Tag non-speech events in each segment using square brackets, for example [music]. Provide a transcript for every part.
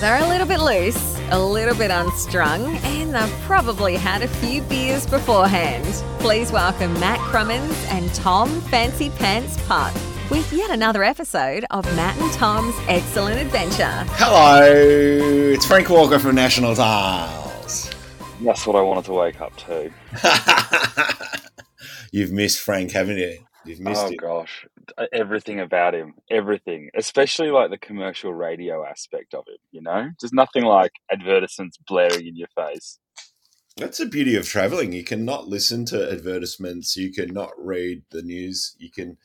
They're a little bit loose, a little bit unstrung, and they've probably had a few beers beforehand. Please welcome Matt Crummins and Tom Fancy Pants Putt with yet another episode of Matt and Tom's Excellent Adventure. Hello, it's Frank Walker from National Tiles. That's what I wanted to wake up to. [laughs] You've missed Frank, haven't you? You've missed Oh him. gosh, everything about him, everything, especially like the commercial radio aspect of it. You know, just nothing like advertisements blaring in your face. That's the beauty of traveling. You cannot listen to advertisements. You cannot read the news. You can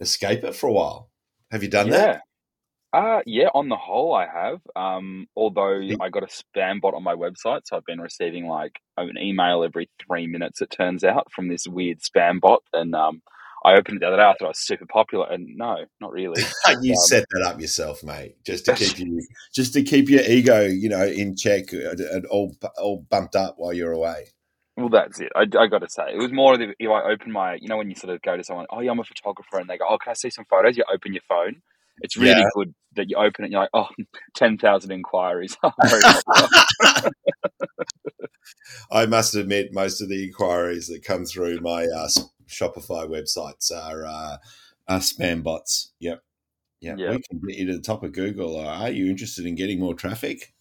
escape it for a while. Have you done that? Yeah. Uh, yeah, on the whole, I have. Um, although I got a spam bot on my website, so I've been receiving like an email every three minutes. It turns out from this weird spam bot, and um, I opened it the other day. I thought I was super popular, and no, not really. [laughs] you Um, set that up yourself, mate, just to keep [laughs] you, just to keep your ego, you know, in check and and all all bumped up while you're away. Well, that's it. I, I got to say, it was more of the, if I open my, you know, when you sort of go to someone, oh, yeah, I'm a photographer, and they go, oh, can I see some photos? You open your phone. It's really Yeah. good that you open it and you're like, oh, [laughs] 10,000 inquiries. I must admit, most of the inquiries that come through my uh, Shopify websites are, uh, are spam bots. Yep. Yep. Yeah. We can get you to the top of Google. Uh, Are you interested in getting more traffic?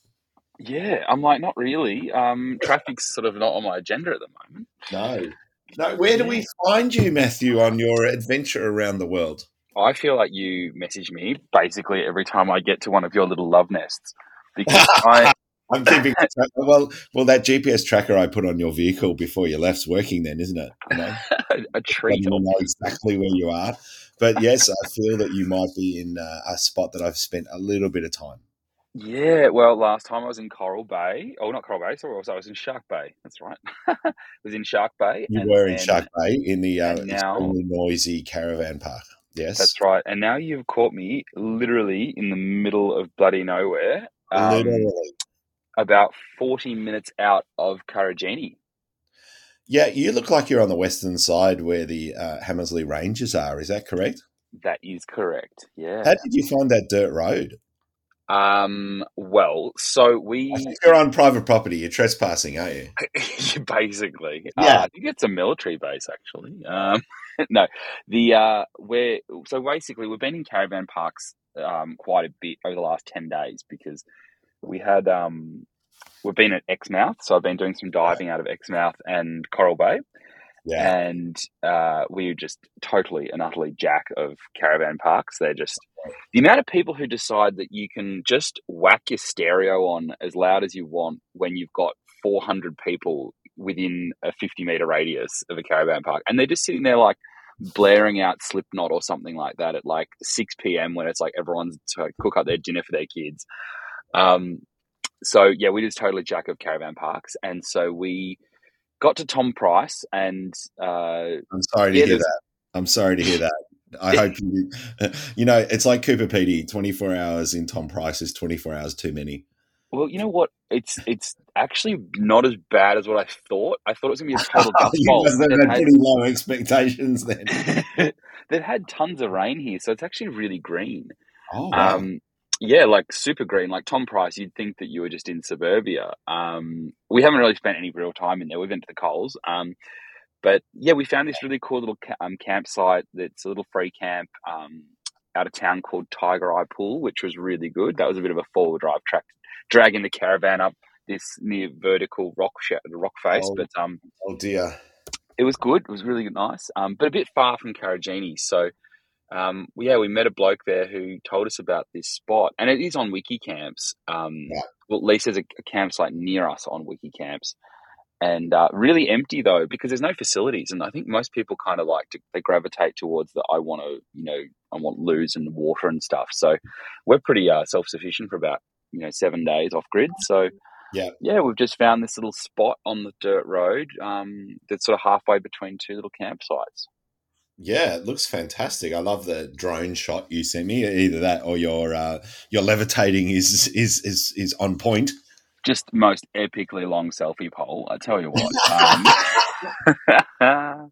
yeah, I'm like, not really. Um, traffic's sort of not on my agenda at the moment. No. No. Where do we find you, Matthew, on your adventure around the world? I feel like you message me basically every time I get to one of your little love nests because [laughs] I, I'm keeping well. Well, that GPS tracker I put on your vehicle before you left's working. Then, isn't it? You know, [laughs] a treat. you know exactly where you are. But yes, I feel that you might be in uh, a spot that I've spent a little bit of time. Yeah, well, last time I was in Coral Bay. Oh, not Coral Bay. Sorry, I was, I was in Shark Bay. That's right. I [laughs] was in Shark Bay. You and were in then- Shark Bay in the uh, now- noisy caravan park. Yes, That's right. And now you've caught me literally in the middle of bloody nowhere, um, Literally. About 40 minutes out of Karijini. Yeah, you look like you're on the western side where the uh, Hamersley Ranges are. Is that correct? That is correct. Yeah. How did you find that dirt road? Um. Well, so we I think you're on private property. You're trespassing, aren't you? [laughs] basically, Yeah. uh, I think it's a military base actually. Um, [laughs] no, the uh, where so basically we've been in caravan parks um quite a bit over the last ten days because we had um we've been at Exmouth, so I've been doing some diving out of Exmouth and Coral Bay, Yeah. and uh, we were just totally and utterly jack of caravan parks. They're just the amount of people who decide that you can just whack your stereo on as loud as you want when you've got 400 people within a 50 meter radius of a caravan park, and they're just sitting there like blaring out Slipknot or something like that at like 6 p.m. when it's like everyone's to cook up their dinner for their kids. Um, so yeah, we just totally jack of caravan parks, and so we got to Tom Price, and uh, I'm sorry to Yeah, hear that. I'm sorry to hear that. I [laughs] hope you, you know, it's like Coober Pedy. 24 hours in Tom Price is 24 hours too many. well, you know what? It's it's actually not as bad as what I thought. I thought it was gonna be a total dust [laughs] you bowl. must They've had had- pretty low expectations then. [laughs] They've had tons of rain here, so it's actually really green. Oh, wow. Um, yeah, like super green. Like Tom Price, you'd think that you were just in suburbia. Um, we haven't really spent any real time in there. We've been to the Coles. Um, but yeah, we found this really cool little um, campsite that's a little free camp um, out of town called Tiger Eye Pool, which was really good. That was a bit of a four wheel drive track, dragging the caravan up this near vertical rock sh- rock face. Oh. But um, oh dear. it was good. It was really nice, um, but a bit far from Karijini. So, um, yeah, we met a bloke there who told us about this spot, and it is on WikiCamps. Um, Yeah. Well, at least there's a, a campsite near us on WikiCamps, and uh, really empty though because there's no facilities. And I think most people kind of like to they gravitate towards the I want to, you know, I want loos and water and stuff. So we're pretty uh, self sufficient for about you know seven days off grid. So Yeah. yeah, we've just found this little spot on the dirt road um, that's sort of halfway between two little campsites. Yeah, it looks fantastic. I love the drone shot you sent me. Either that or your uh, your levitating is is is is on point. Just most epically long selfie pole, I tell you what. Um, [laughs]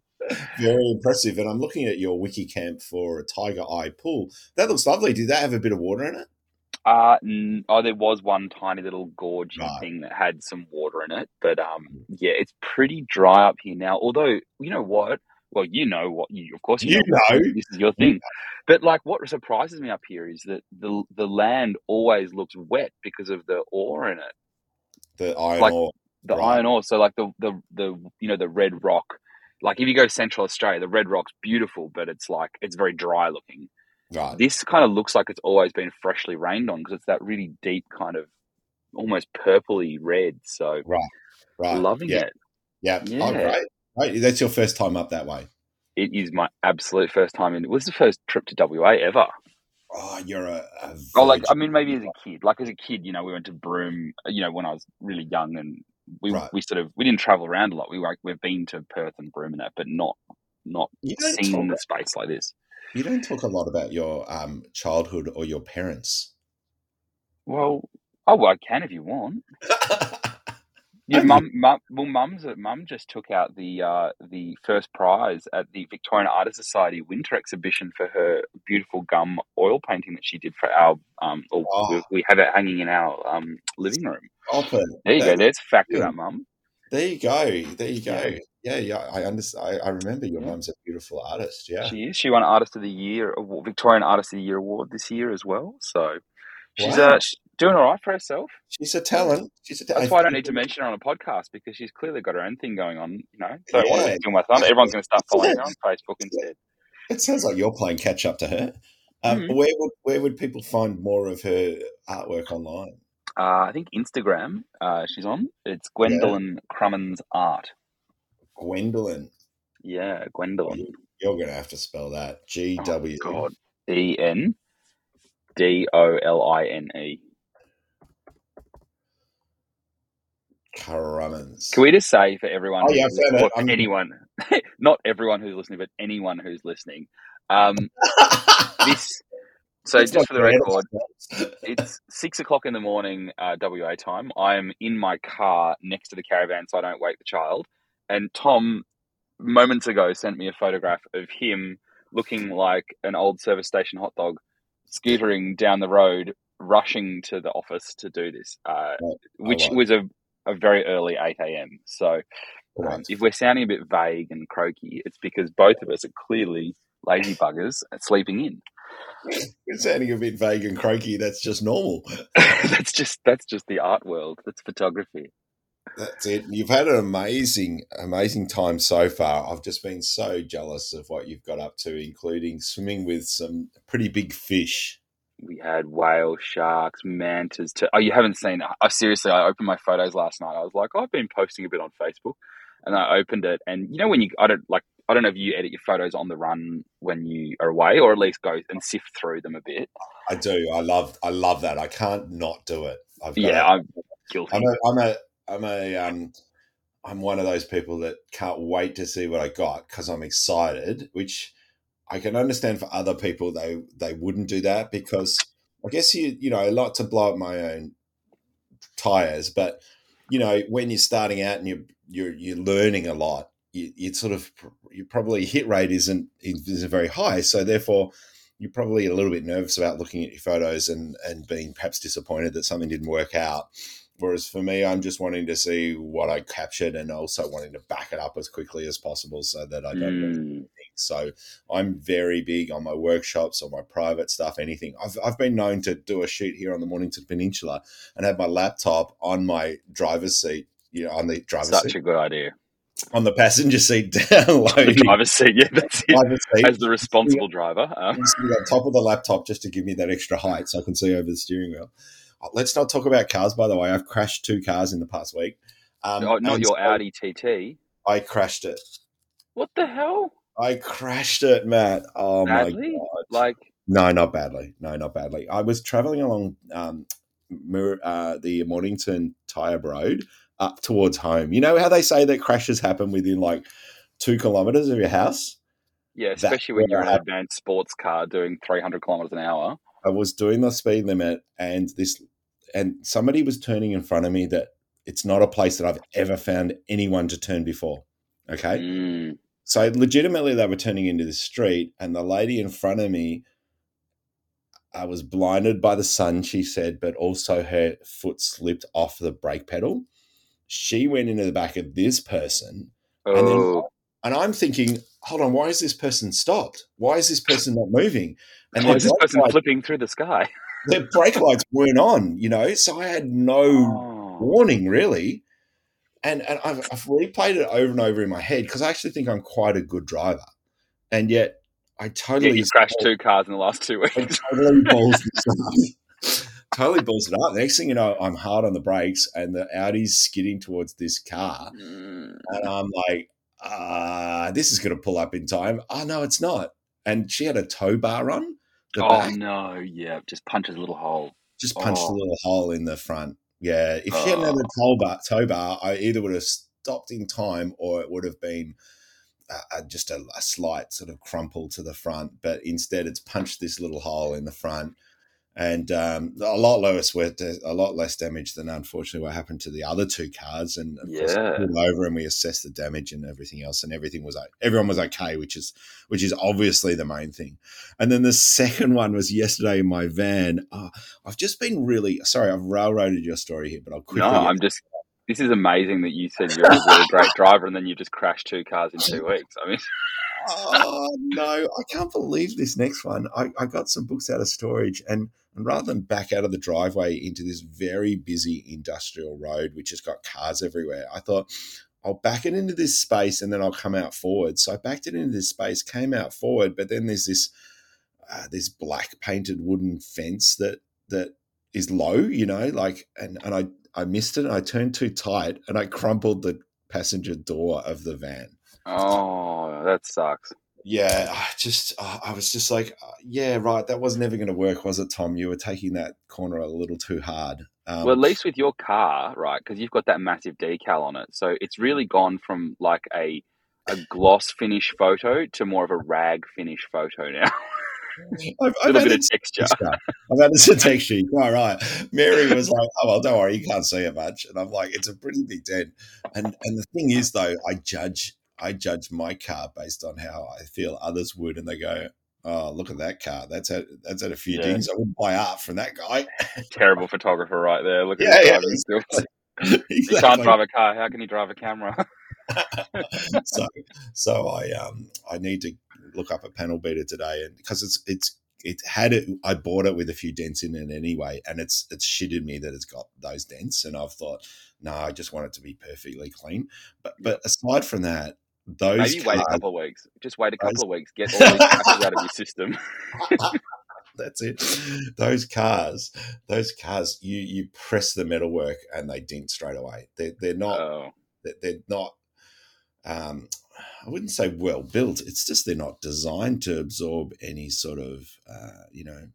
Very impressive. And I'm looking at your wiki camp for a tiger eye pool. That looks lovely. Did that have a bit of water in it? Uh, n- oh, there was one tiny little gorge Right. thing that had some water in it, but um, yeah, it's pretty dry up here now. Although, you know what? Well, you know what you, of course, you, You know, know. this is your thing. But like, what surprises me up here is that the the land always looks wet because of the ore in it, The iron Like- ore. the Right. iron ore. So, like the the the you know the red rock. Like if you go to Central Australia, the red rock's beautiful, but it's like it's very dry looking. Right. This kind of looks like it's always been freshly rained on because it's that really deep kind of almost purpley red. So Right. right, loving yeah. it. Yeah. Oh, Yeah. great. Right. That's your first time up that way. It is my absolute first time in. It was the first trip to WA ever. Oh, you're a, a Oh, like I mean, maybe as a kid. Like as a kid, you know, we went to Broome. You know, when I was really young, and we Right. we sort of we didn't travel around a lot. We like we've been to Perth and Broome and that, but not not seen the space like this. You don't talk a lot about your um, childhood or your parents. Well, oh, well, I can if you want. [laughs] Okay. mum, mum, well, mum's mum just took out the uh, the first prize at the Victorian Artist Society winter exhibition for her beautiful gum oil painting that she did for our. Um, or Oh. we, we have it hanging in our um, living room. It. There you go. There's a fact yeah. about mum. There you go. There you go. Yeah. Yeah, yeah. I understand. I, I remember your Yeah. mum's a beautiful artist. Yeah. She is. She won Artist of the Year, Victorian Artist of the Year award this year as well. So she's Wow. uh, she's doing all right for herself. She's a talent. She's a talent. That's why I don't need to mention her on a podcast because she's clearly got her own thing going on. You know, so I want to steal my thunder. Everyone's going to start following her on [laughs] Facebook instead. It sounds like you're playing catch up to her. Um, Mhm. Where would where would people find more of her artwork online? Uh, I think Instagram. Uh, she's on. It's Gwendoline Crummins Art. Gwendoline. Yeah, Gwendoline. You're going to have to spell that. G W. Oh. E N D O L I N E. Crummins. Can we just say for everyone, Oh, yeah, who's I found listening, it. or I'm- anyone, [laughs] not everyone who's listening, but anyone who's listening, um, [laughs] this. So It's just for the record, [laughs] it's six o'clock in the morning, uh, WA time. I'm in my car next to the caravan, so I don't wake the child. And Tom, moments ago, sent me a photograph of him looking like an old service station hot dog, scootering down the road, rushing to the office to do this, uh, which was a, a very early eight a.m. So um, if we're sounding a bit vague and croaky, it's because both of us are clearly lazy buggers sleeping in. It's sounding a bit vague and croaky. That's just normal. [laughs] that's just that's just the art world. That's photography. That's it. You've had an amazing, amazing time so far. I've just been so jealous of what you've got up to, including swimming with some pretty big fish. We had whale, sharks, mantas. To, oh, you haven't seen? I seriously, I opened my photos last night. I was like, I've been posting a bit on Facebook, and I opened it, and you know when you, I don't like, I don't know if you edit your photos on the run when you are away, or at least go and sift through them a bit. I do. I love. I love that. I can't not do it. Yeah, I'm guilty. I'm a, I'm a, I'm a, um, I'm one of those people that can't wait to see what I got because I'm excited. Which I can understand for other people they they wouldn't do that because I guess you you know I like to blow up my own tires, but you know when you're starting out and you're you're you're learning a lot, you you sort of you probably hit rate isn't isn't very high, so therefore you're probably a little bit nervous about looking at your photos and and being perhaps disappointed that something didn't work out. Whereas for me, I'm just wanting to see what I captured and also wanting to back it up as quickly as possible so that I don't Mm. So I'm very big on my workshops or my private stuff, anything. I've, I've been known to do a shoot here on the Mornington Peninsula and have my laptop on my driver's seat, you know, on the driver's such seat, Such a good idea. on the passenger seat [laughs] down The driver's seat, yeah, that's it. driver's seat. As the responsible driver, um, on top of the laptop just to give me that extra height so I can see over the steering wheel. Uh, Let's not talk about cars, by the way. I've crashed two cars in the past week. Um, oh, not your so Audi TT. I crashed it. What the hell? I crashed it, Matt. Oh Badly? my god! Like, No, not badly. No, not badly. I was traveling along um, uh, the Mornington Tyabb Road up towards home. You know how they say that crashes happen within like two kilometers of your house? yeah, That's especially when you're an advanced sports car doing 300 kilometers an hour. I was doing the speed limit, and this, and somebody was turning in front of me that it's not a place that I've ever found anyone to turn before. Okay, Mm, so legitimately they were turning into the street, and the lady in front of me I was blinded by the sun, she said, but also her foot slipped off the brake pedal. She went into the back of this person, and then Oh, and I'm thinking, hold on, why is this person stopped? Why is this person not moving? And why is this person light, flipping through the sky? their brake lights weren't on, you know. So I had no Oh, warning really. And and I've, I've replayed it over and over in my head because I actually think I'm quite a good driver, and yet I yeah, totally you crashed two cars in the last two I weeks. totally [laughs] balls this up. totally balls it up. The next thing you know, I'm hard on the brakes, and the Audi's skidding towards this car, Mm. and I'm like, uh, this is going to pull up in time. Oh no, it's not. And she had a tow bar on Oh back, no, yeah, just punches a little hole. just punched a Oh, little hole in the front. Yeah, if she hadn't had oh, a tow bar, bar, I either would have stopped in time or it would have been uh, just a, a slight sort of crumple to the front. But instead, it's punched this little hole in the front, and um, a lot less with a lot less damage than unfortunately what happened to the other two cars. And of yeah, over and we assessed the damage and everything else, and everything was everyone was okay, which is which is obviously the main thing. And then the second one was yesterday in my van. Oh, I've just been really sorry. I've railroaded your story here, but I'll no, quickly get I'm just. This is amazing that you said you're a really great driver, and then you just crashed two cars in two weeks. I mean, [laughs] Oh no, I can't believe this next one. I, I got some books out of storage and, and rather than back out of the driveway into this very busy industrial road, which has got cars everywhere, I thought I'll back it into this space and then I'll come out forward. So I backed it into this space, came out forward, but then there's this uh, this black painted wooden fence that that is low, you know, like and, and I, I missed it and I turned too tight and I crumpled the passenger door of the van. oh, that sucks. Yeah, I just uh, I was just like, uh, yeah, right. That was never going to work, was it, Tom? You were taking that corner a little too hard. Well, Um, at least with your car, right? Because you've got that massive decal on it, so it's really gone from like a a gloss finish photo to more of a rag finish photo now. [laughs] I've, [laughs] a I've little bit of texture. texture. I've had this texture. Quite right. Mary was like, "Oh well, don't worry, you can't see it much," and I'm like, "It's a pretty big dent." And and the thing is, though, I judge I judge my car based on how I feel others would, and they go. Oh, look at that car! That's had that's had a few Yeah, dings. I wouldn't buy art from that guy. [laughs] terrible photographer right there. Look at yeah, yeah, skills. exactly, [laughs] can't drive a car. How can he drive a camera? [laughs] so so I um I need to look up a panel beater today and because it's it's it had it I bought it with a few dents in it anyway and it's it's shitted me that it's got those dents and I've thought no I just want it to be perfectly clean but but aside from that those Maybe wait a couple of weeks. Just wait a those couple of weeks. Get all these out of your system. [laughs] that's it those cars those cars you you press the metalwork and they dent straight away they they're not Oh, they're they're not um, I wouldn't say well built. It's just they're not designed to absorb any sort of uh, you know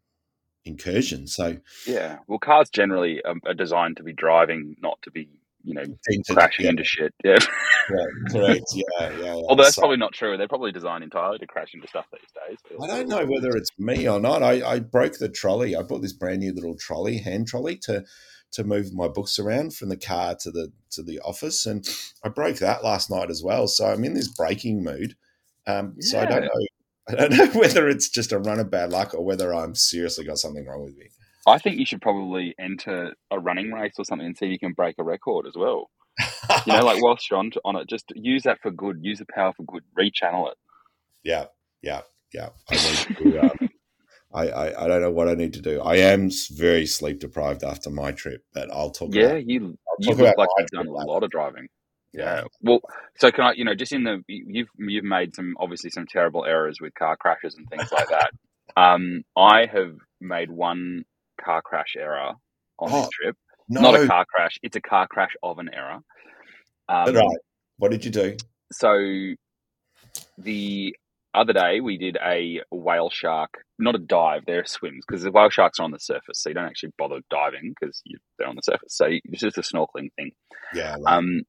incursion. So yeah. Well, cars generally are designed to be driving, not to be, you know, dented, crashing yeah, into shit. Yeah. [laughs] yeah, correct, yeah, yeah, yeah. Although that's So probably not true. They're probably designed entirely to crash into stuff these days. I don't know whether it's me or not. I, I broke the trolley. I bought this brand new little trolley, hand trolley, to to move my books around from the car to the to the office, and I broke that last night as well. So I'm in this breaking mood. Um, yeah. so I don't know. I don't [laughs] know whether it's just a run of bad luck or whether I'm seriously got something wrong with me. I think you should probably enter a running race or something and see if you can break a record as well. You know, like whilst you're on, on it, just use that for good. Use the power for good. Rechannel it. yeah, yeah, yeah. I to. Um, [laughs] I, I I don't know what I need to do. I am very sleep deprived after my trip, but I'll talk Yeah, about you I'll you talk look about like you've done a lot of driving. Yeah. Yeah. Well, so can I, you know, just in the you've you've made some obviously some terrible errors with car crashes and things like that. [laughs] Um, I have made one car crash error on this Oh trip. no, Not a car crash; it's a car crash of an error. Um, right. What did you do? so the other day we did a whale shark, not a dive, they're swims because the whale sharks are on the surface, so you don't actually bother diving because they're on the surface. So it's just a snorkeling thing. Yeah, right. Um,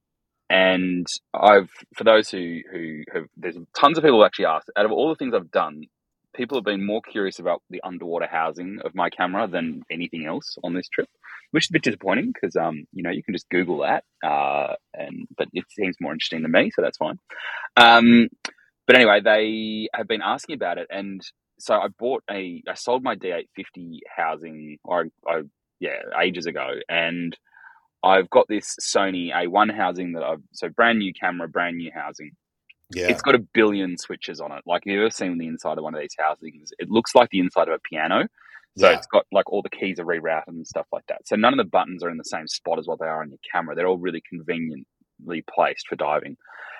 and I've, for those who who have, there's tons of people who actually asked. Out of all the things I've done, people have been more curious about the underwater housing of my camera than anything else on this trip, which is a bit disappointing because um, you know, you can just Google that, uh, and but it seems more interesting to me, so that's fine. Um, but anyway, they have been asking about it, and so I bought a, I sold my D850 housing, or I yeah, ages ago, and I've got this Sony A1 housing that I've so brand new camera, brand new housing. Yeah. It's got a billion switches on it. Like, have you ever seen the inside of one of these housings? It looks like the inside of a piano. So yeah. it's got like all the keys are rerouted and stuff like that. So none of the buttons are in the same spot as what they are on your camera. They're all really conveniently placed for diving.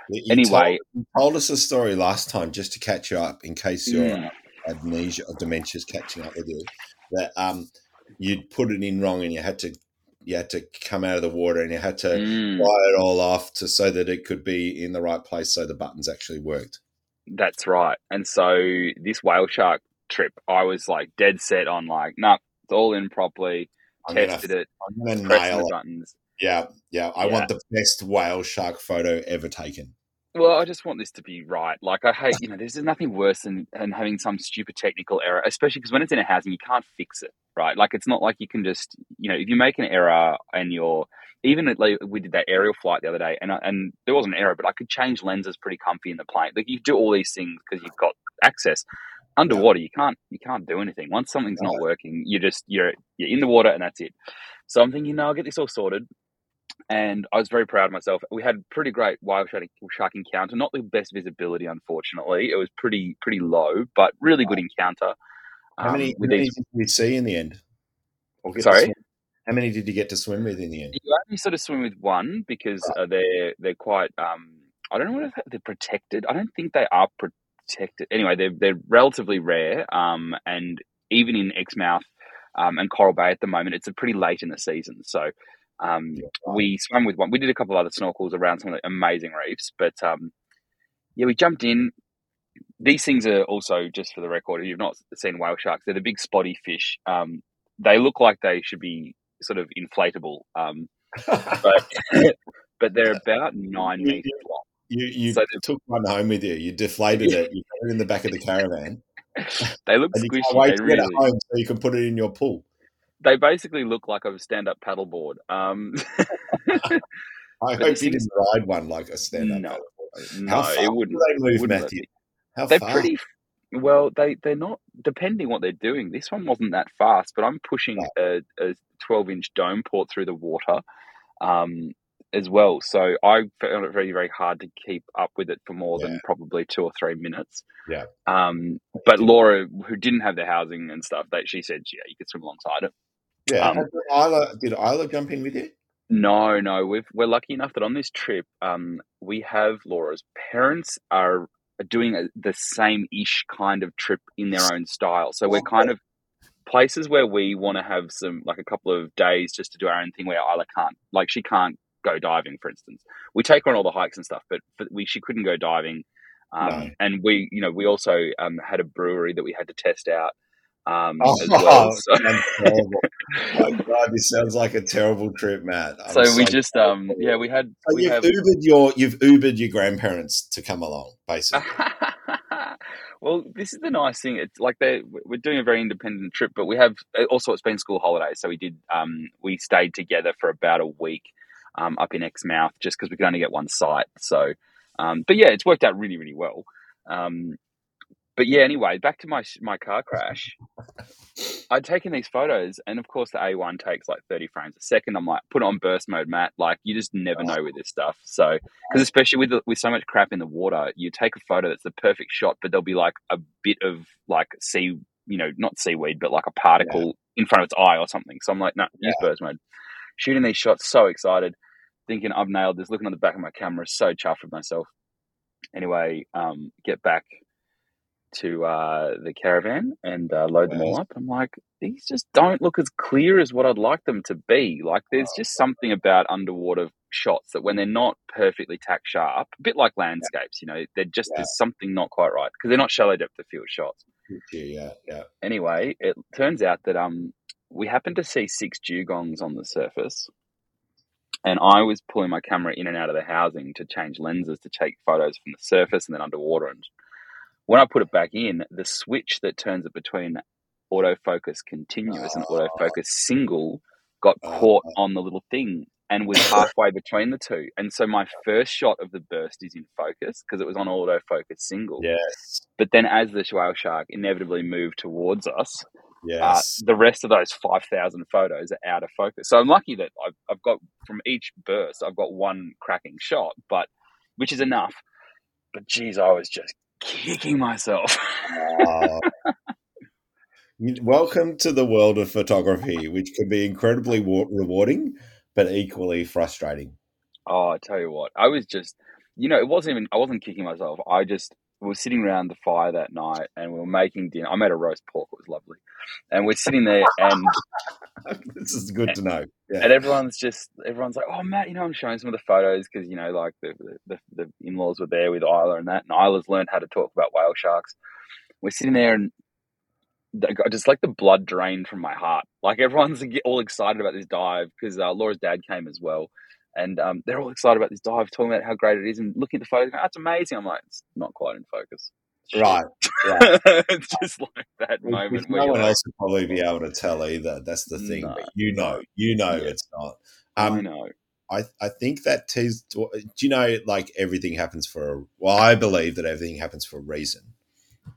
You anyway, told, told us a story last time just to catch you up in case your Mm. amnesia or dementia's catching up with you. That um, you'd put it in wrong and you had to you had to come out of the water and you had to mm, fly it all off to so that it could be in the right place so the buttons actually worked. that's right. And so this whale shark trip, I was like dead set on like, nah, it's all in properly. I'm gonna, tested it, I'm gonna nail the it. buttons. Yeah, yeah. I Yeah. want the best whale shark photo ever taken. Well, I just want this to be right. Like, I hate, you know, there's nothing worse than, than having some stupid technical error, especially because when it's in a housing, you can't fix it, right? Like, it's not like you can just, you know, if you make an error and you're, even at, like, we did that aerial flight the other day, and I, and there wasn't an error, but I could change lenses pretty comfy in the plane. Like, you do all these things because you've got access. Underwater, you can't you can't do anything. Once something's not working, you just you're you're in the water and that's it. So I'm thinking, no, I'll get this all sorted and I was very proud of myself. We had pretty great shark, shark encounter. Not the best visibility, unfortunately. It was pretty pretty low, but really good encounter. How many, um, how many did you see in the end? Sorry, How many did you get to swim with in the end? you only sort of swim with one because uh, they're they're quite. Um, I don't know if they're protected. I don't think they are protected. Anyway, they're they're relatively rare. Um, and even in Exmouth um, and Coral Bay at the moment, it's a pretty late in the season. So um, Yeah, we swam with one. We did a couple other snorkels around some of the amazing reefs, but um, yeah, we jumped in. These things are also just for the record. If you've not seen whale sharks, they're the big spotty fish. Um, they look like they should be sort of inflatable, um, [laughs] but [laughs] but they're about nine You- meters long. you you So took one home with you. You deflated it. You put it in the back of the caravan, [laughs] They look and you can't squishy. wait to get it home so you can put it in your pool. They basically look like a stand-up paddleboard. Um, I hope you didn't ride one like a stand-up. No, paddleboard. no, far it wouldn't. they move, wouldn't Matthew? How They're far? pretty well. They they're not depending what they're doing. This one wasn't that fast, but I'm pushing a, a 12 inch dome port through the water um, as well. So I found it very very hard to keep up with it for more Yeah. than probably two or three minutes. Yeah. Um, but Laura, who didn't have the housing and stuff, that she said, yeah, you could swim alongside it. Yeah. Um, did Isla, did Isla jump in with you? No, no, we've, we're lucky enough that on this trip, um, we have Laura's parents are doing a, the same ish kind of trip in their own style. So we're kind of places where we want to have some, like a couple of days just to do our own thing where Isla can't, like she can't go diving, for instance. We take her on all the hikes and stuff, but, but we, she couldn't go diving. Um, No. And we, you know, we also um, had a brewery that we had to test out um, Oh, as well. [laughs] So. My God, this sounds like a terrible trip, Matt. I'm so we just, um, yeah, we had, So we you've have. Ubered your you've Ubered your grandparents to come along, basically. [laughs] well, this is the nice thing. It's like they we're doing a very independent trip, but we have also it's been school holidays, so we did um, we stayed together for about a week um, up in Exmouth just because we could only get one site. So, um, but yeah, it's worked out really really well. Um, but yeah, anyway, back to my my car crash. I'd taken these photos, and of course, the A1 takes like 30 frames a second. I'm like, put on burst mode, Matt. Like, you just never know with this stuff. So, because especially with the, with so much crap in the water, you take a photo that's the perfect shot, but there'll be like a bit of like sea, you know, not seaweed, but like a particle in front of its eye or something. So I'm like, no, use burst mode. Shooting these shots, so excited, thinking I've nailed this. Looking on the back of my camera, so chuffed with myself. Anyway, um, get back to uh, the caravan and uh, load them all up. I'm like, these just don't look as clear as what I'd like them to be. Like, there's just something about underwater shots that when they're not perfectly tack sharp, a bit like landscapes, you know, they're just Yeah. there's something not quite right because they're not shallow depth of field shots. Yeah, yeah, yeah. Anyway, it turns out that um we happened to see six dugongs on the surface. And I was pulling my camera in and out of the housing to change lenses to take photos from the surface and then underwater. And when I put it back in, the switch that turns it between autofocus continuous and autofocus single got Oh. caught on the little thing. and was halfway between the two. And so my first shot of the burst is in focus because it was on autofocus single. Yes. But then as the whale shark inevitably moved towards us, uh, Yes. the rest of those 5,000 photos are out of focus. So I'm lucky that I've, I've got from each burst, I've got one cracking shot, but which is enough. But geez, I was just kicking myself. Uh, welcome to the world of photography, which can be incredibly rewarding, but equally frustrating. oh, I tell you what, I was just, you know, it wasn't even, I wasn't kicking myself. I just we were sitting around the fire that night and we were making dinner. I made a roast pork, it was lovely. And we're sitting there and [laughs] this is good to know. Yeah. and everyone's just everyone's like, "Oh, Matt, you know, I'm showing some of the photos because you know, like the the, the in-laws were there with Isla and that, and Isla's learned how to talk about whale sharks." We're sitting there and I just like the blood drained from my heart. Like everyone's all excited about this dive because uh, Laura's dad came as well, and um, they're all excited about this dive, talking about how great it is, and looking at the photos, going, "That's amazing." I'm like, "It's not quite in focus." Right. right. [laughs] it's just like that Which- moment no one like, else would probably be able to tell either. That's the thing. No, but you know, you know Yeah. it's not. I Um, know. I I think that tease. Do you know, like everything happens for a. Well, I believe that everything happens for a reason,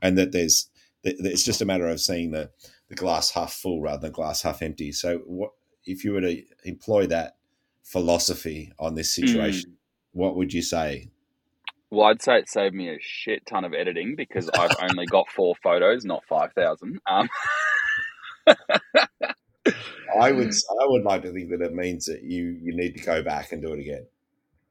and that there's. that It's just a matter of seeing the the glass half full rather than glass half empty. So, what if you were to employ that philosophy on this situation? Mm. What would you say? Well, I'd say it saved me a shit ton of editing because I've [laughs] only got four photos, not five thousand. Um, I [laughs] would I would like to think that it means that you you need to go back and do it again.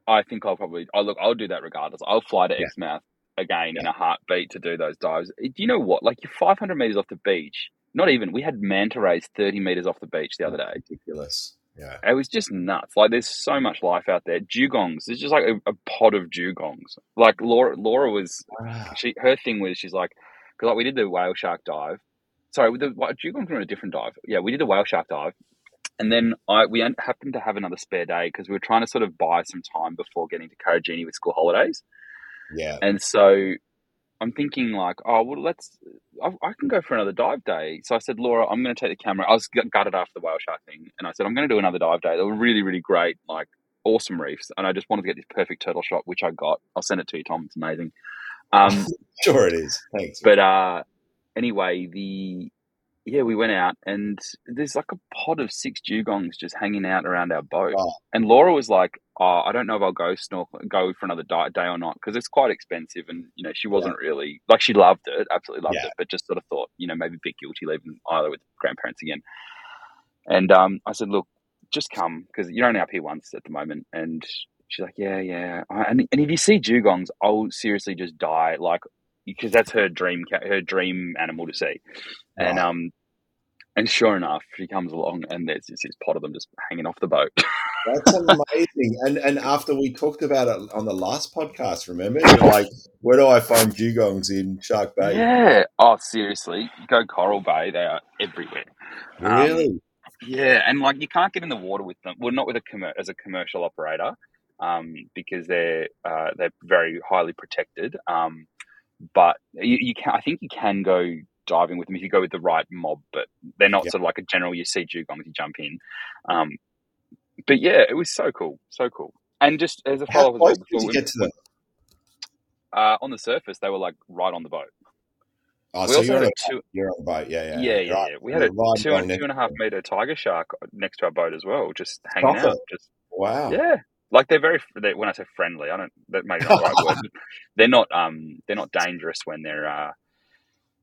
I think I'll probably. Oh, look, I'll do that regardless. I'll fly to Yeah. Exmouth again in a heartbeat to do those dives. Do you know what? Like you're 500 meters off the beach. Not even. We had manta rays 30 meters off the beach the other day. Ridiculous. Yeah. It was just nuts. Like there's so much life out there. Dugongs. There's just like a, a pod of dugongs. Like Laura. Laura was. She her thing was she's like because like we did the whale shark dive. Sorry, with the dugongs were on a different dive. Yeah, we did the whale shark dive. And then I we happened to have another spare day because we were trying to sort of buy some time before getting to Karijini with school holidays. Yeah. And so I'm thinking like, oh well, let's. I, I can go for another dive day. So I said, Laura, I'm going to take the camera. I was gutted after the whale shark thing, and I said I'm going to do another dive day. They were really, really great, like awesome reefs, and I just wanted to get this perfect turtle shot, which I got. I'll send it to you, Tom. It's amazing. Um, [laughs] Sure, it is. Thanks. but uh, anyway, the yeah, we went out and there's like a pod of six dugongs just hanging out around our boat. Wow. And Laura was like, "Oh, I don't know if I'll go snorkel, go for another di- day or not because it's quite expensive." And you know, she wasn't really like she loved it, absolutely loved Yeah. it, but just sort of thought, you know, maybe a bit guilty leaving Isla with grandparents again. And um, I said, "Look, just come because you're only up here once at the moment." And she's like, "Yeah, yeah." And, and if you see dugongs, I'll seriously just die, like because that's her dream, her dream animal to see. And um, and sure enough, she comes along and there's just this pot of them just hanging off the boat. [laughs] That's amazing. And and after we talked about it on the last podcast, remember? You're like, where do I find dugongs in Shark Bay? yeah. Oh, seriously, go Coral Bay. They are everywhere. Um, Really? Yeah, and like you can't get in the water with them. Well, not with a as a commercial operator, um, because they're uh, they're very highly protected. Um, but you, you can, I think you can go diving with them if you go with the right mob, but they're not Yeah. sort of like a general. You see dugongs, you jump in. Um, but yeah, it was so cool, so cool. And just as a follow up well, did you get to them? uh, on the surface, they were like right on the boat. Oh, we so also you're on, had a, a two, you're on a boat. Yeah, yeah. yeah, yeah, Right. yeah. We had a Right two, going two and a half meter tiger shark next to our boat as well, just hanging Stop out. Just Wow. Yeah, like they're very. They, when I say friendly, I don't. That may not the right [laughs] word. But they're not. Um, they're not dangerous when they're uh,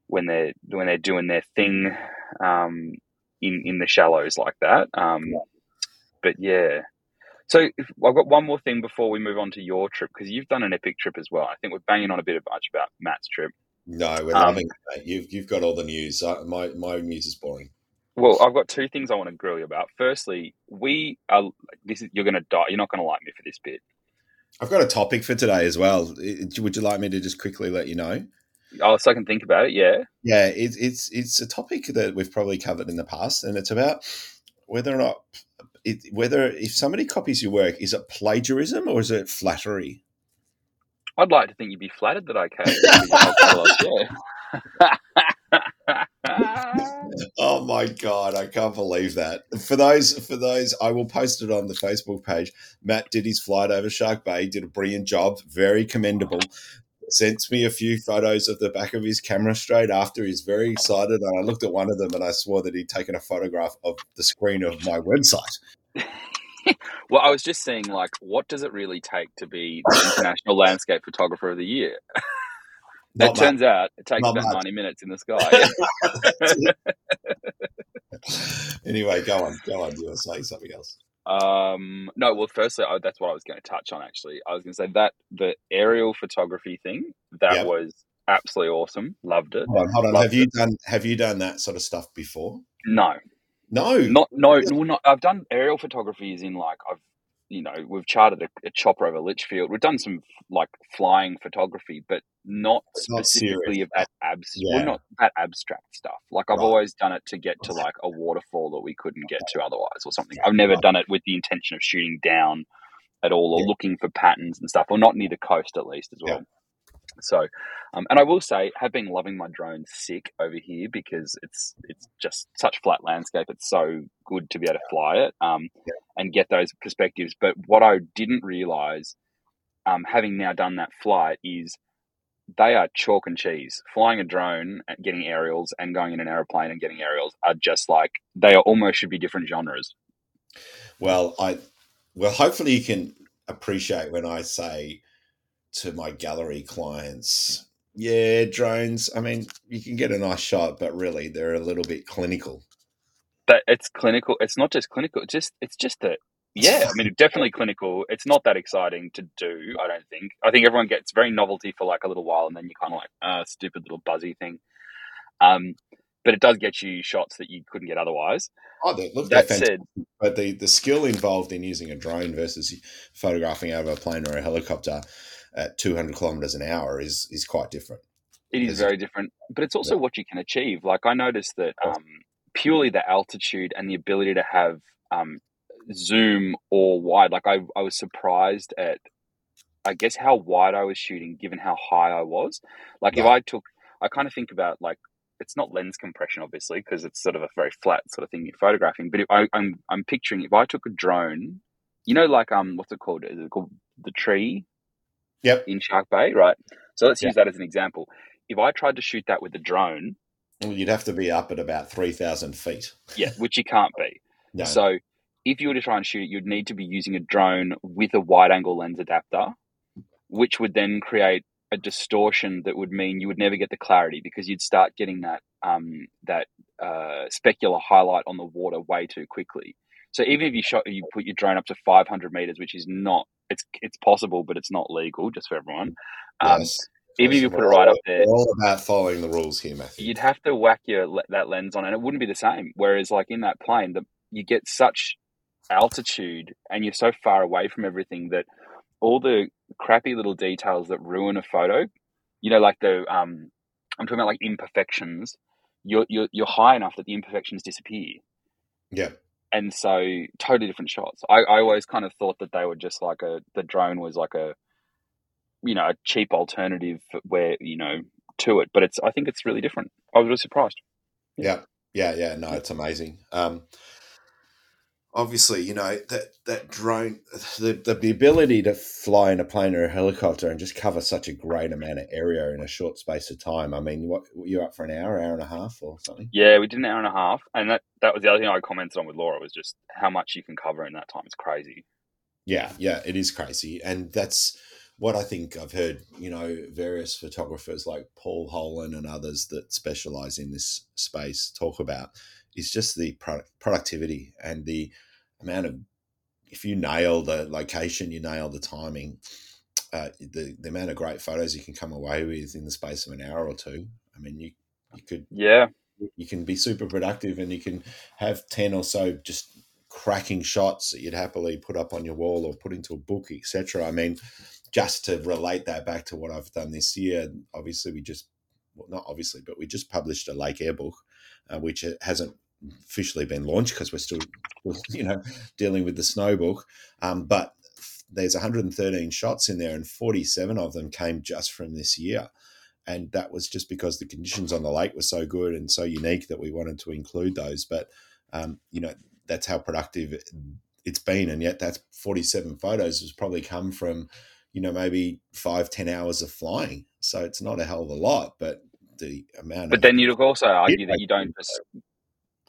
when they're when they're doing their thing, um, in in the shallows like that. Um, Yeah. but yeah. So if, I've got one more thing before we move on to your trip because you've done an epic trip as well. I think we're banging on a bit of much about Matt's trip. No, we're Um, loving it. mate. You've you've got all the news. I, my my news is boring. Well, I've got two things I want to grill you about. Firstly, we are. This is you're going to die. You're not going to like me for this bit. I've got a topic for today as well. Would you like me to just quickly let you know? Oh, so I can think about it. Yeah. Yeah, it's it's it's a topic that we've probably covered in the past, and it's about whether or not it, whether if somebody copies your work, is it plagiarism or is it flattery? I'd like to think you'd be flattered that I came. [laughs] to your podcast, yeah. Oh Oh my god, I can't believe that. For those for those I will post it on the Facebook page. Matt did his flight over Shark Bay, did a brilliant job, very commendable. Sent me a few photos of the back of his camera straight after. He's very excited. And I looked at one of them and I swore that he'd taken a photograph of the screen of my website. [laughs] well, I was just saying, like, what does it really take to be the International Landscape Photographer of the Year? [laughs] it turns out it takes Not about much. 90 minutes in the [laughs] sky. anyway, go on, go on. You were saying something else. Um, no, well, firstly, I, that's what I was going to touch on. Actually, I was going to say that the aerial photography thing that yep. was absolutely awesome. Loved it. Hold on, hold on. have you done have you done that sort of stuff before? No, no, not no, no. Not, I've done aerial photography. Is in like I've you know we've charted a, a, chopper over Litchfield. We've done some like flying photography, but not specifically not about abs. Yeah. Well, not that abstract stuff. Like I've right. always done it to get to like a waterfall that we couldn't get to otherwise, or something. I've never right. done it with the intention of shooting down at all, or yeah. looking for patterns and stuff, or not near the coast at least as well. So, um, and I will say, have been loving my drone sick over here because it's it's just such flat landscape. It's so good to be able to fly it um, yeah. and get those perspectives. But what I didn't realize, um, having now done that flight, is they are chalk and cheese. Flying a drone, and getting aerials, and going in an aeroplane and getting aerials are just like they are almost should be different genres. Well, I well hopefully you can appreciate when I say to my gallery clients, yeah, drones. I mean, you can get a nice shot, but really, they're a little bit clinical. But it's clinical. It's not just clinical. It's just it's just that. Yeah, I mean, definitely clinical. It's not that exciting to do. I don't think. I think everyone gets very novelty for like a little while, and then you kind of like, uh, stupid little buzzy thing. Um, but it does get you shots that you couldn't get otherwise. Oh, look, that said, but the the skill involved in using a drone versus photographing out of a plane or a helicopter at 200 kilometers an hour is is quite different. It is very different, but it's also yeah. what you can achieve. Like I noticed that um, purely the altitude and the ability to have um, zoom or wide. Like I, I was surprised at, I guess how wide I was shooting given how high I was. Like if I took, I kind of think about like it's not lens compression obviously because it's sort of a very flat sort of thing you're photographing. But if I, I'm I'm picturing if I took a drone, you know, like um, what's it called? Is it called the tree? Yep. In Shark Bay, right? So let's use that as an example. If I tried to shoot that with a drone, well, you'd have to be up at about three thousand feet. Yeah, which you can't be. [laughs] No. So if you were to try and shoot it, you'd need to be using a drone with a wide angle lens adapter, which would then create a distortion that would mean you would never get the clarity because you'd start getting that um, that uh, specular highlight on the water way too quickly. So even if you shot, you put your drone up to 500 meters, which is not, it's it's possible, but it's not legal, just for everyone. Um, yes. Even if you put it right up there, all about following the rules here, Matthew. You'd have to whack your that lens on, and it wouldn't be the same. Whereas, like in that plane, the, you get such altitude, and you're so far away from everything that all the crappy little details that ruin a photo, you know, like the um, I'm talking about like imperfections. You're you're you're high enough that the imperfections disappear. Yeah and so totally different shots. I, I always kind of thought that they were just like a the drone was like a you know a cheap alternative where you know to it, but it's I think it's really different. I was really surprised. Yeah, yeah, yeah. No, it's amazing. Um, obviously, you know that that drone, the, the, the ability to fly in a plane or a helicopter and just cover such a great amount of area in a short space of time. I mean, what you up for an hour, hour and a half, or something? Yeah, we did an hour and a half, and that that was the other thing I commented on with Laura was just how much you can cover in that time. It's crazy. Yeah, yeah, it is crazy, and that's what I think I've heard. You know, various photographers like Paul Hoelen and others that specialize in this space talk about is just the product, productivity and the amount of if you nail the location, you nail the timing, uh, the the amount of great photos you can come away with in the space of an hour or two. I mean, you you could yeah you can be super productive and you can have ten or so just cracking shots that you'd happily put up on your wall or put into a book, etc. I mean, just to relate that back to what I've done this year, obviously we just well, not obviously, but we just published a Lake Eyre book, uh, which hasn't officially been launched because we're still, [laughs] you know, dealing with the snow book. Um, but there's 113 shots in there, and 47 of them came just from this year. and that was just because the conditions on the lake were so good and so unique that we wanted to include those. But um, you know, that's how productive it's been, and yet that's forty-seven photos has probably come from you know maybe five ten hours of flying. So it's not a hell of a lot, but the amount. But then you'd also argue that you don't. Just,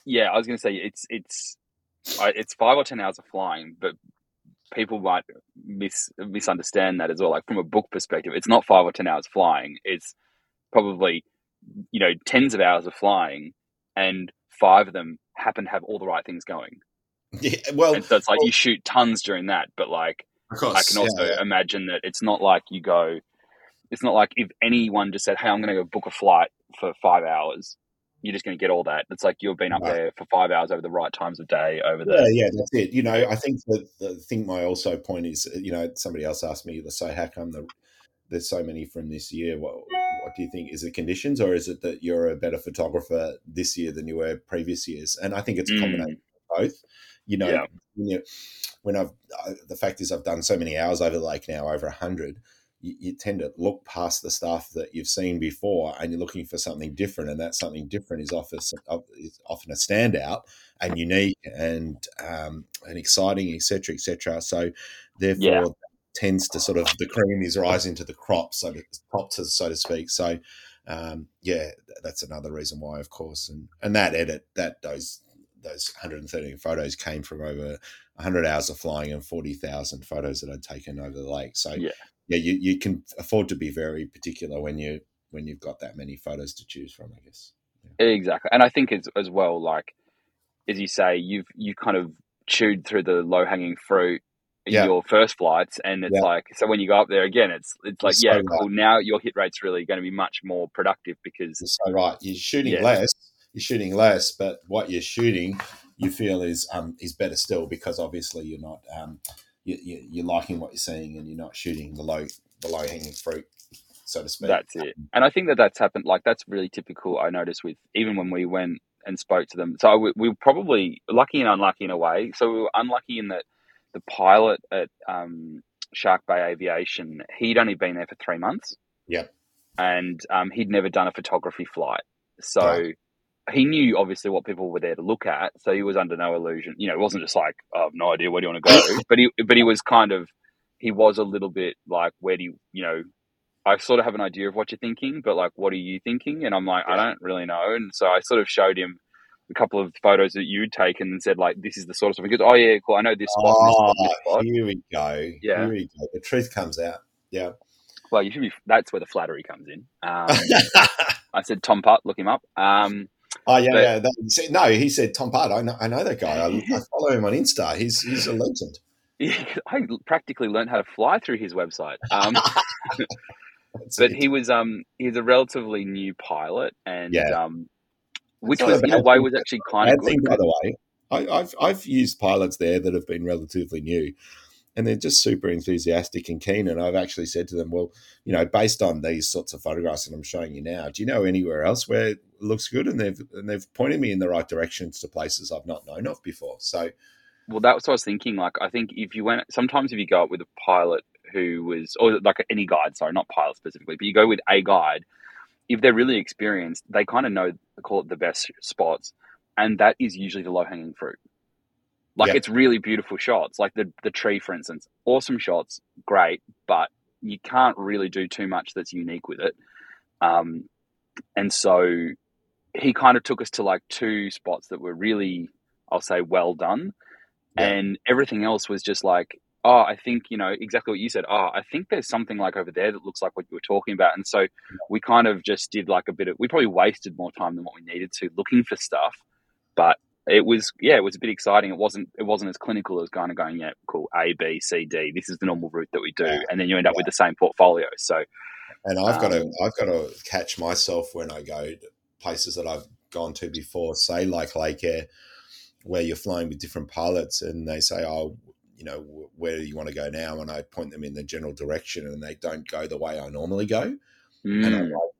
yeah, I was going to say it's it's it's five or ten hours of flying, but people might mis misunderstand that as well. Like from a book perspective, it's not five or ten hours flying. It's probably you know tens of hours of flying, and five of them happen to have all the right things going. Yeah, well, and so it's like well, you shoot tons during that, but like course, I can also yeah. imagine that it's not like you go. It's not like if anyone just said, "Hey, I'm going to go book a flight for five hours." You're just going to get all that. It's like you've been up Right. there for five hours over the right times of day, over Yeah, the yeah, that's it. You know, I think the the thing my also point is, you know, somebody else asked me, so how come the, there's so many from this year? What what do you think? Is it conditions, or is it that you're a better photographer this year than you were previous years? And I think it's a Mm. combination of both. You know, Yeah. when, you, when I've I, the fact is I've done so many hours over the lake now, over a hundred. You, you tend to look past the stuff that you've seen before, and you're looking for something different, and that something different is often is often a standout and unique and um, and exciting, etc., etc. So, therefore, Yeah. tends to sort of the cream is rising to the crop, so to top to so to speak. So, um, yeah, that's another reason why, of course, and and that edit that those those 113 photos came from over 100 hours of flying and 40,000 photos that I'd taken over the lake. So, Yeah. Yeah, you, you can afford to be very particular when you when you've got that many photos to choose from, I guess. Exactly, and I think as as well, like as you say, you've you kind of chewed through the low hanging fruit in Yeah. your first flights, and it's Yeah. like so when you go up there again, it's it's like so yeah, right. cool. Now your hit rate's really going to be much more productive because You're so right. You're shooting Yeah. less. You're shooting less, but what you're shooting, you feel is um, is better still because obviously you're not um, you, you, you're liking what you're seeing and you're not shooting the low the low hanging fruit, so to speak. that's it. And I think that that's happened. Like that's really typical. I noticed with even when we went and spoke to them. So we, we were probably lucky and unlucky in a way. So we were unlucky in that the pilot at um, Shark Bay Aviation, he'd only been there for three months. Yeah. And um, he'd never done a photography flight. So Right. He knew obviously what people were there to look at. So he was under no illusion. You know, it wasn't just like, I have no idea where do you want to go. [coughs] but he but he was kind of he was a little bit like, where do you you know, I sort of have an idea of what you're thinking, but like, what are you thinking? And I'm like, I don't really know. And so I sort of showed him a couple of photos that you'd taken and said, like, this is the sort of stuff. He goes, oh, yeah, cool. I know this spot, and this spot, this Oh, spot. here we go. Yeah. Here we go. The truth comes out. Yeah. Well, you should be, that's where the flattery comes in. Um, [laughs] I said, Tom Putt, look him up. Um, oh yeah, But- yeah. That, no, he said Tom Pard. I know, I know that guy. I, [laughs] I follow him on Insta. He's he's a legend. I practically learned how to fly through his website. Um, [laughs] [laughs] but it. he was um he's a relatively new pilot and Yeah. um which was in a way thing. was actually kind Bad of thing, good. by the way. I, I've I've used pilots there that have been relatively new, and they're just super enthusiastic and keen. And I've actually said to them, "Well, you know, based on these sorts of photographs that I'm showing you now, do you know anywhere else where it looks good?" And they've and they've pointed me in the right directions to places I've not known of before. So Well, that's what I was thinking. Like, I think if you went, sometimes if you go up with a pilot who was, or like any guide, sorry, not pilot specifically, but you go with a guide, if they're really experienced, they kind of know, call it the best spots, and that is usually the low hanging fruit. Like, it's really beautiful shots, like the the tree, for instance, awesome shots, great, but you can't really do too much that's unique with it. Um, and so he kind of took us to like two spots that were really, I'll say, well done. And everything else was just like oh i think you know exactly what you said oh i think there's something like over there that looks like what you were talking about. And so we kind of just did like a bit of we probably wasted more time than what we needed to looking for stuff but it was yeah it was a bit exciting. It wasn't it wasn't as clinical as kind of going yeah cool a b c d this is the normal route that we do. Yeah. and then you end up with the same portfolio. So And I've got to Um, I've got to catch myself when I go to places that I've gone to before, say like Lake Eyre, where you're flying with different pilots, and they say, "Oh, you know, where do you want to go now?" And I point them in the general direction, and they don't go the way I normally go, and I'm mm, like,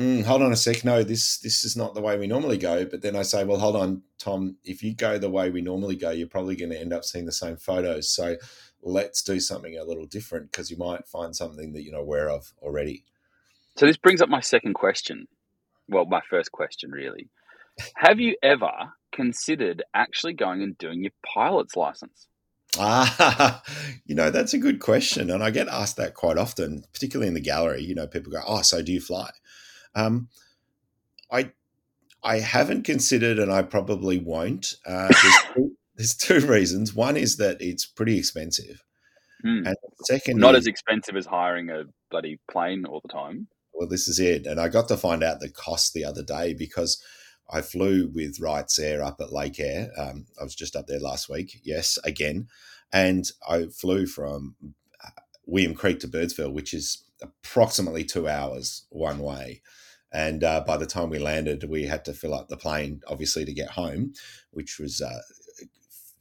mm, "Hold on a sec, no, this this is not the way we normally go." But then I say, "Well, hold on, Tom, if you go the way we normally go, you're probably going to end up seeing the same photos, so." Let's do something a little different because you might find something that you're not aware of already. So this brings up my second question. Well, my first question really. Have you ever considered actually going and doing your pilot's license? Ah, [laughs] you know, that's a good question. And I get asked that quite often, particularly in the gallery. You know, people go, Oh, so do you fly? Um, I I haven't considered and I probably won't. Uh, there's, [laughs] two, there's, two, reasons. One is that it's pretty expensive. Mm. And second, not as expensive as hiring a bloody plane all the time. Well, this is it. And I got to find out the cost the other day because I flew with Wrightsair up at Lake Eyre. Um, I was just up there last week. Yes, again. And I flew from uh, William Creek to Birdsville, which is approximately two hours one way. And uh, by the time we landed, we had to fill up the plane, obviously, to get home, which was, uh,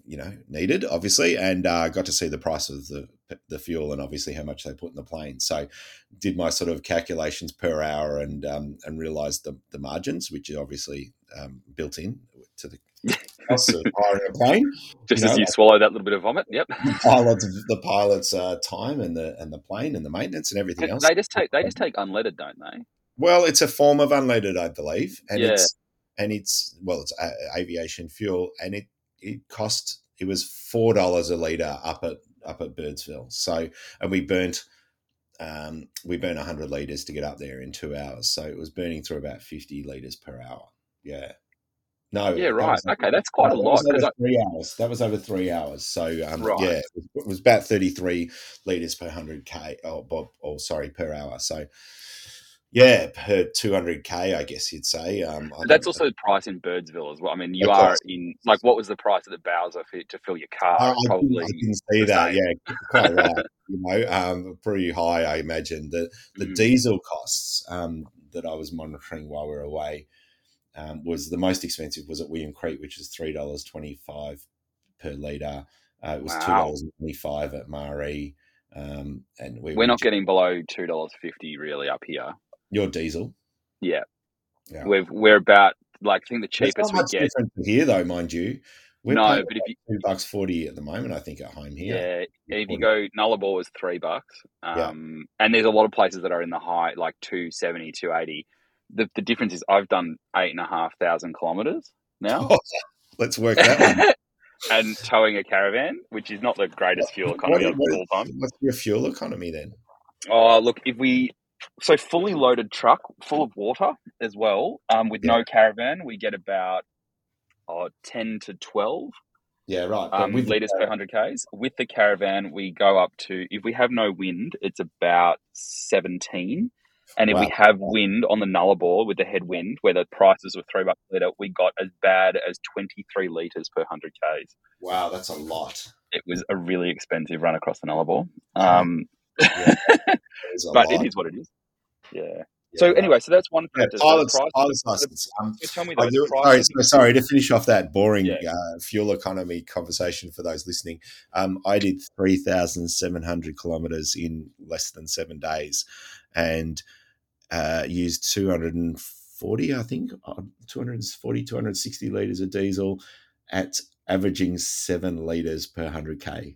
you know, needed, obviously. And uh, got to see the price of the the fuel and obviously how much they put in the plane. So, did my sort of calculations per hour and um, and realised the the margins, which are obviously um, built in to the cost of [laughs] hiring a plane. Just you know, as you swallow that little bit of vomit. Yep. The pilots, the pilots' uh, time and the and the plane and the maintenance and everything else. They just take they just take unleaded, don't they? Well, it's a form of unleaded, I believe, and yeah. it's and it's well, it's aviation fuel, and it it cost it was four dollars a liter up at up at Birdsville. So, and we burnt um, we burnt hundred liters to get up there in two hours. So it was burning through about fifty liters per hour. Yeah. No. Yeah. Right. That okay, that's quite that a lot. over I... three hours. That was over three hours. So um, right. yeah, it was, it was about thirty-three liters per hundred k. Oh, or, or sorry, per hour. So yeah, per 200k, I guess you'd say. Um, that's also the price in Birdsville as well. I mean, you are in like what was the price of the Bowser for, to fill your car? I, Probably. I can see that. Yeah, quite right. you know, um, pretty high, I imagine. The the mm. diesel costs um, that I was monitoring while we were away um, was the most expensive was at William Creek, which is three dollars twenty five per liter. Uh, it was two dollars twenty five at Marree. Um, and we are not getting below two dollars fifty really up here. Your diesel. Yeah. yeah. We've we're about like I think the cheapest we get here though, mind you. We're no, but if you two bucks forty at the moment, I think at home here. Yeah, if you go Nullarbor is three bucks. Um, yeah. and there's a lot of places that are in the high like 270, 280. The the difference is I've done eight and a half thousand kilometers now. Oh, [laughs] let's work that one. [laughs] and towing a caravan, which is not the greatest fuel economy what, what, of all time. What's your fuel economy then? Oh, look, if we so fully loaded truck, full of water as well. Um, with yeah. no caravan, we get about oh, ten to twelve. Yeah, right. Um, with liters per hundred k's. With the caravan, we go up to if we have no wind, it's about seventeen. And if wow. we have wind on the Nullarbor with the headwind, where the prices were three bucks a litre, we got as bad as 23 litres per 100 Ks. Wow, that's a lot. It was a really expensive run across the Nullarbor. Um, yeah, but it is what it is. Yeah. yeah so anyway, so that's one factor. Yeah, pilots, so pilots license. Um, tell me those sorry, sorry, to finish off that boring yeah. uh, fuel economy conversation for those listening. Um, I did three thousand seven hundred kilometers in less than seven days, and uh, used two hundred and forty, I think, uh, 240, 260 liters of diesel at averaging seven liters per hundred k.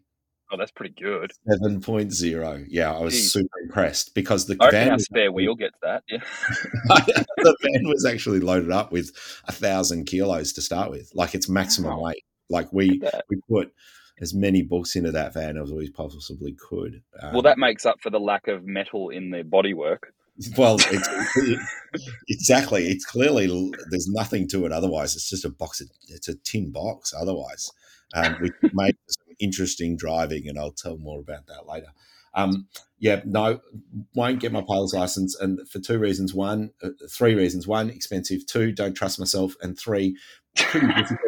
Oh, that's pretty good. 7.0. Yeah, I was Jeez. super impressed because the I van our spare wheel gets that. Yeah. [laughs] the van was actually loaded up with a thousand kilos to start with, like its maximum wow. weight. Like we we put as many books into that van as we possibly could. Um, well, that makes up for the lack of metal in the bodywork. [laughs] Well, it's, exactly. It's clearly there's nothing to it otherwise. It's just a box. Of, it's a tin box. Otherwise, um, we [laughs] made interesting driving, and I'll tell more about that later. Um, yeah, no, won't get my pilot's license, and for two reasons. One, uh, three reasons. One, expensive. Two, don't trust myself, and three, pretty difficult.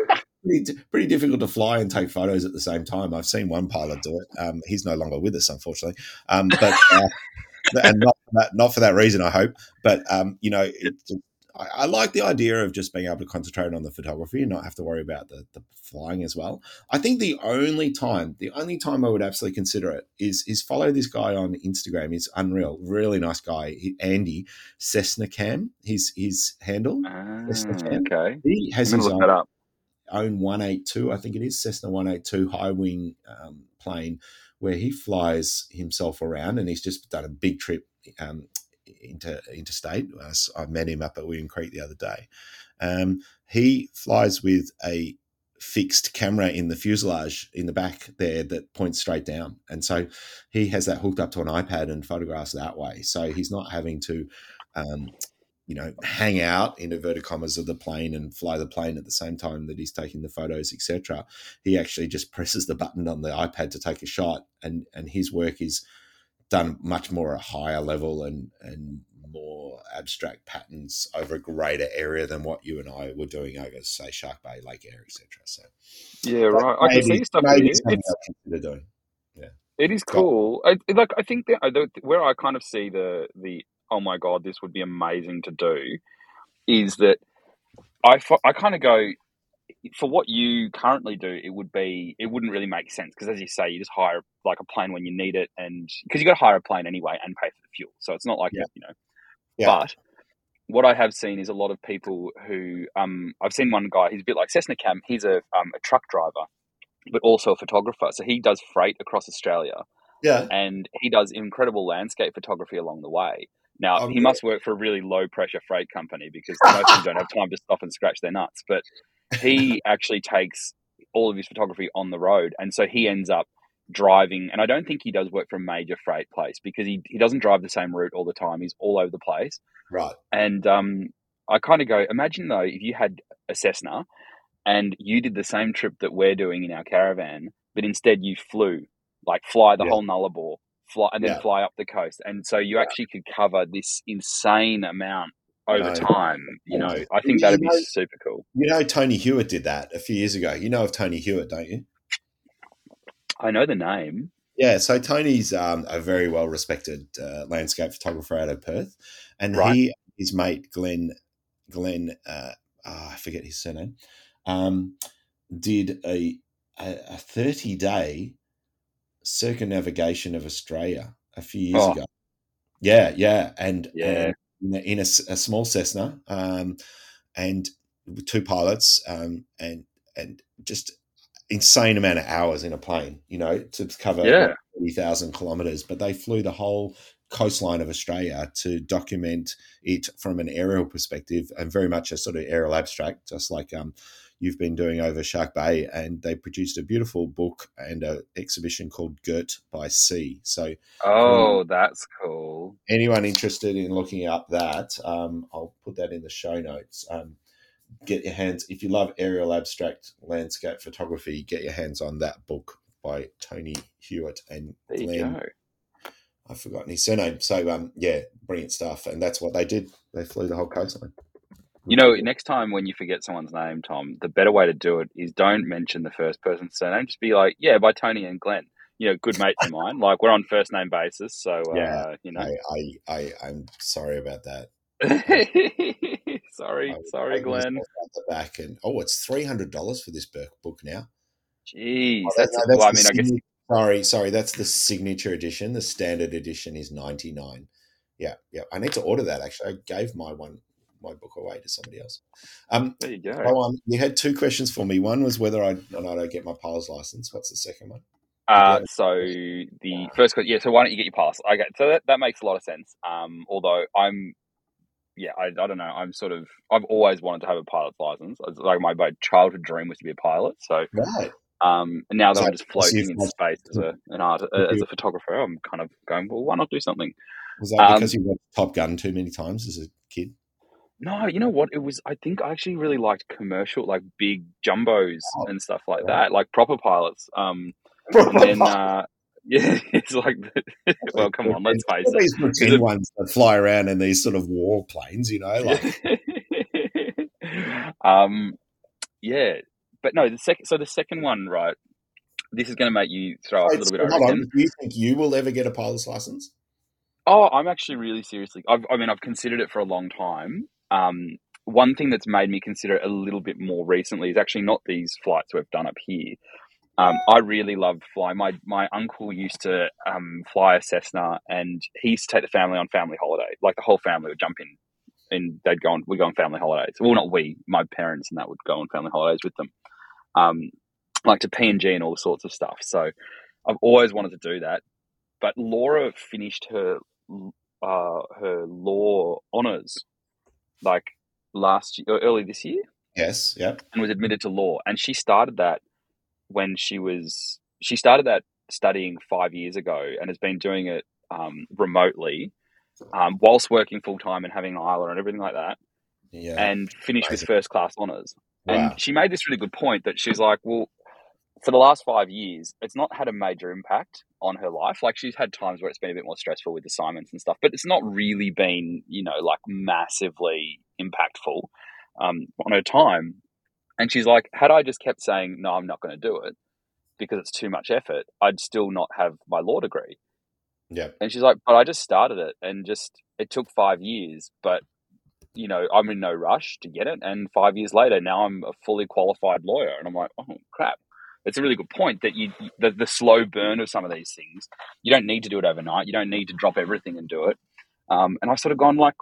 pretty, pretty, difficult to fly and take photos at the same time. I've seen one pilot do it. Um, he's no longer with us, unfortunately. Um, but uh, and not for that, not for that reason, I hope. But um, you know, it, I, I, like the idea of just being able to concentrate on the photography and not have to worry about the, the flying as well. I think the only time, the only time I would absolutely consider it is is follow this guy on Instagram. He's unreal, really nice guy, he, Andy Cessna Cam. His his handle. Ah, okay. He has his own, own 182, I think it is Cessna 182 high wing um, plane where he flies himself around and he's just done a big trip um, inter, interstate. I met him up at William Creek the other day. Um, he flies with a fixed camera in the fuselage in the back there that points straight down. And so he has that hooked up to an iPad and photographs that way. So he's not having to, um, you know, hang out in inverted commas of the plane and fly the plane at the same time that he's taking the photos, etc. He actually just [laughs] presses the button on the iPad to take a shot, and and his work is done much more at a higher level and and more abstract patterns over a greater area than what you and I were doing over, say, Shark Bay, Lake Eyre, etc. So, yeah, right. I can see stuff maybe consider doing. Yeah, it is cool. I, like I think that where I kind of see the the oh my god, this would be amazing to do, is that I I kind of go for what you currently do, it would be it wouldn't really make sense because as you say, you just hire like a plane when you need it, and because you got to hire a plane anyway and pay for the fuel, so it's not like yeah. you know yeah. But what I have seen is a lot of people who um, I've seen one guy. He's a bit like Cessna Cam. He's a um, a truck driver, but also a photographer. So he does freight across Australia. Yeah, and he does incredible landscape photography along the way. Now um, he must work for a really low pressure freight company because most of them don't have time to stop and scratch their nuts. But he actually takes all of his photography on the road, and so he ends up driving, and I don't think he does work for a major freight place because he, he doesn't drive the same route all the time. He's all over the place. Right. And um, I kind of go, imagine though, if you had a Cessna and you did the same trip that we're doing in our caravan, but instead you flew, like fly the yeah. whole Nullarbor, fly, and then yeah. fly up the coast. And so you yeah. actually could cover this insane amount over no. time. You know, I think that'd be super cool. You know, Tony Hewitt did that a few years ago. You know of Tony Hewitt, don't you? I know the name. Yeah, so Tony's um, a very well respected uh, landscape photographer out of Perth, and right. he his mate Glenn Glenn uh, oh, I forget his surname um, did a a thirty day circumnavigation of Australia a few years oh. ago. Yeah, yeah, and yeah, in, a, in a, a, small Cessna, um, and two pilots, um, and and just insane amount of hours in a plane, you know, to cover yeah. 30,000 kilometers. But they flew the whole coastline of Australia to document it from an aerial perspective and very much a sort of aerial abstract, just like um, you've been doing over Shark Bay. And they produced a beautiful book and an exhibition called Girt by Sea. So, oh, um, that's cool. Anyone interested in looking up that, um, I'll put that in the show notes. Um, get your hands if you love aerial abstract landscape photography get your hands on that book by tony hewitt and there glenn i've forgotten his surname so um yeah brilliant stuff and that's what they did they flew the whole coastline you know next time when you forget someone's name tom the better way to do it is don't mention the first person's surname just be like yeah by tony and glenn you know, good mates of mine. Like we're on first name basis, so yeah, uh, you know. I, I, I, I'm sorry about that. [laughs] sorry, I, sorry, I Glenn. The back and oh, it's three hundred dollars for this book now. Jeez, oh, that's, that's, well, I mean, I guess. Sorry, sorry, that's the signature edition. The standard edition is ninety nine. Yeah, yeah. I need to order that. Actually, I gave my one my book away to somebody else. Um, there you go. You had two questions for me. One was whether I I don't get my pilot's license. What's the second one? Uh, so the first question, yeah. So why don't you get your pass? Okay, so that, that makes a lot of sense. Um, although I'm yeah, I, I don't know. I'm sort of I've always wanted to have a pilot's license. Like my, my childhood dream was to be a pilot. So right. Um, and now that so I'm just floating in space as a an art [laughs] uh, as a photographer, I'm kind of going, well, why not do something? Was that because um, you watched Top Gun too many times as a kid? No, you know what? It was. I think I actually really liked commercial, like big jumbos oh, and stuff like that, like proper pilots. Um, proper and then, uh, [laughs] yeah, it's like, well, come on, let's face it. These [laughs] pretend ones that fly around in these sort of war planes, you know, like. [laughs] um, yeah, but no, the second. So the second one, right? This is going to make you throw up a little bit. Hold on. Do you think you will ever get a pilot's license? Oh, I'm actually really seriously. I've, I mean, I've considered it for a long time. Um, one thing that's made me consider a little bit more recently is actually not these flights we've done up here, um, I really love flying. My my uncle used to um, fly a Cessna, and he used to take the family on family holiday. Like the whole family would jump in, and they'd go on. We go on family holidays. Well, not we, my parents and that would go on family holidays with them, um, like to PNG and all sorts of stuff. So I've always wanted to do that. But Laura finished her uh, her law honors, like last year, early this year, Yes. Yeah. and was admitted to law. And she started that when she was she started that studying five years ago, and has been doing it um, remotely, um, whilst working full time and having Isla and everything like that, Yeah. and finished with first class honors. wow. And she made this really good point that she's like, well, for the last five years, it's not had a major impact on her life. Like she's had times where it's been a bit more stressful with assignments and stuff, but it's not really been, you know, like massively impactful um, on her time. And she's like, had I just kept saying, no, I'm not going to do it because it's too much effort, I'd still not have my law degree. yeah. And she's like, but I just started it and just, it took five years, but you know, I'm in no rush to get it. And five years later, now I'm a fully qualified lawyer. And I'm like, oh, crap. It's a really good point that you, the, the slow burn of some of these things, you don't need to do it overnight. You don't need to drop everything and do it. Um, and I've sort of gone like,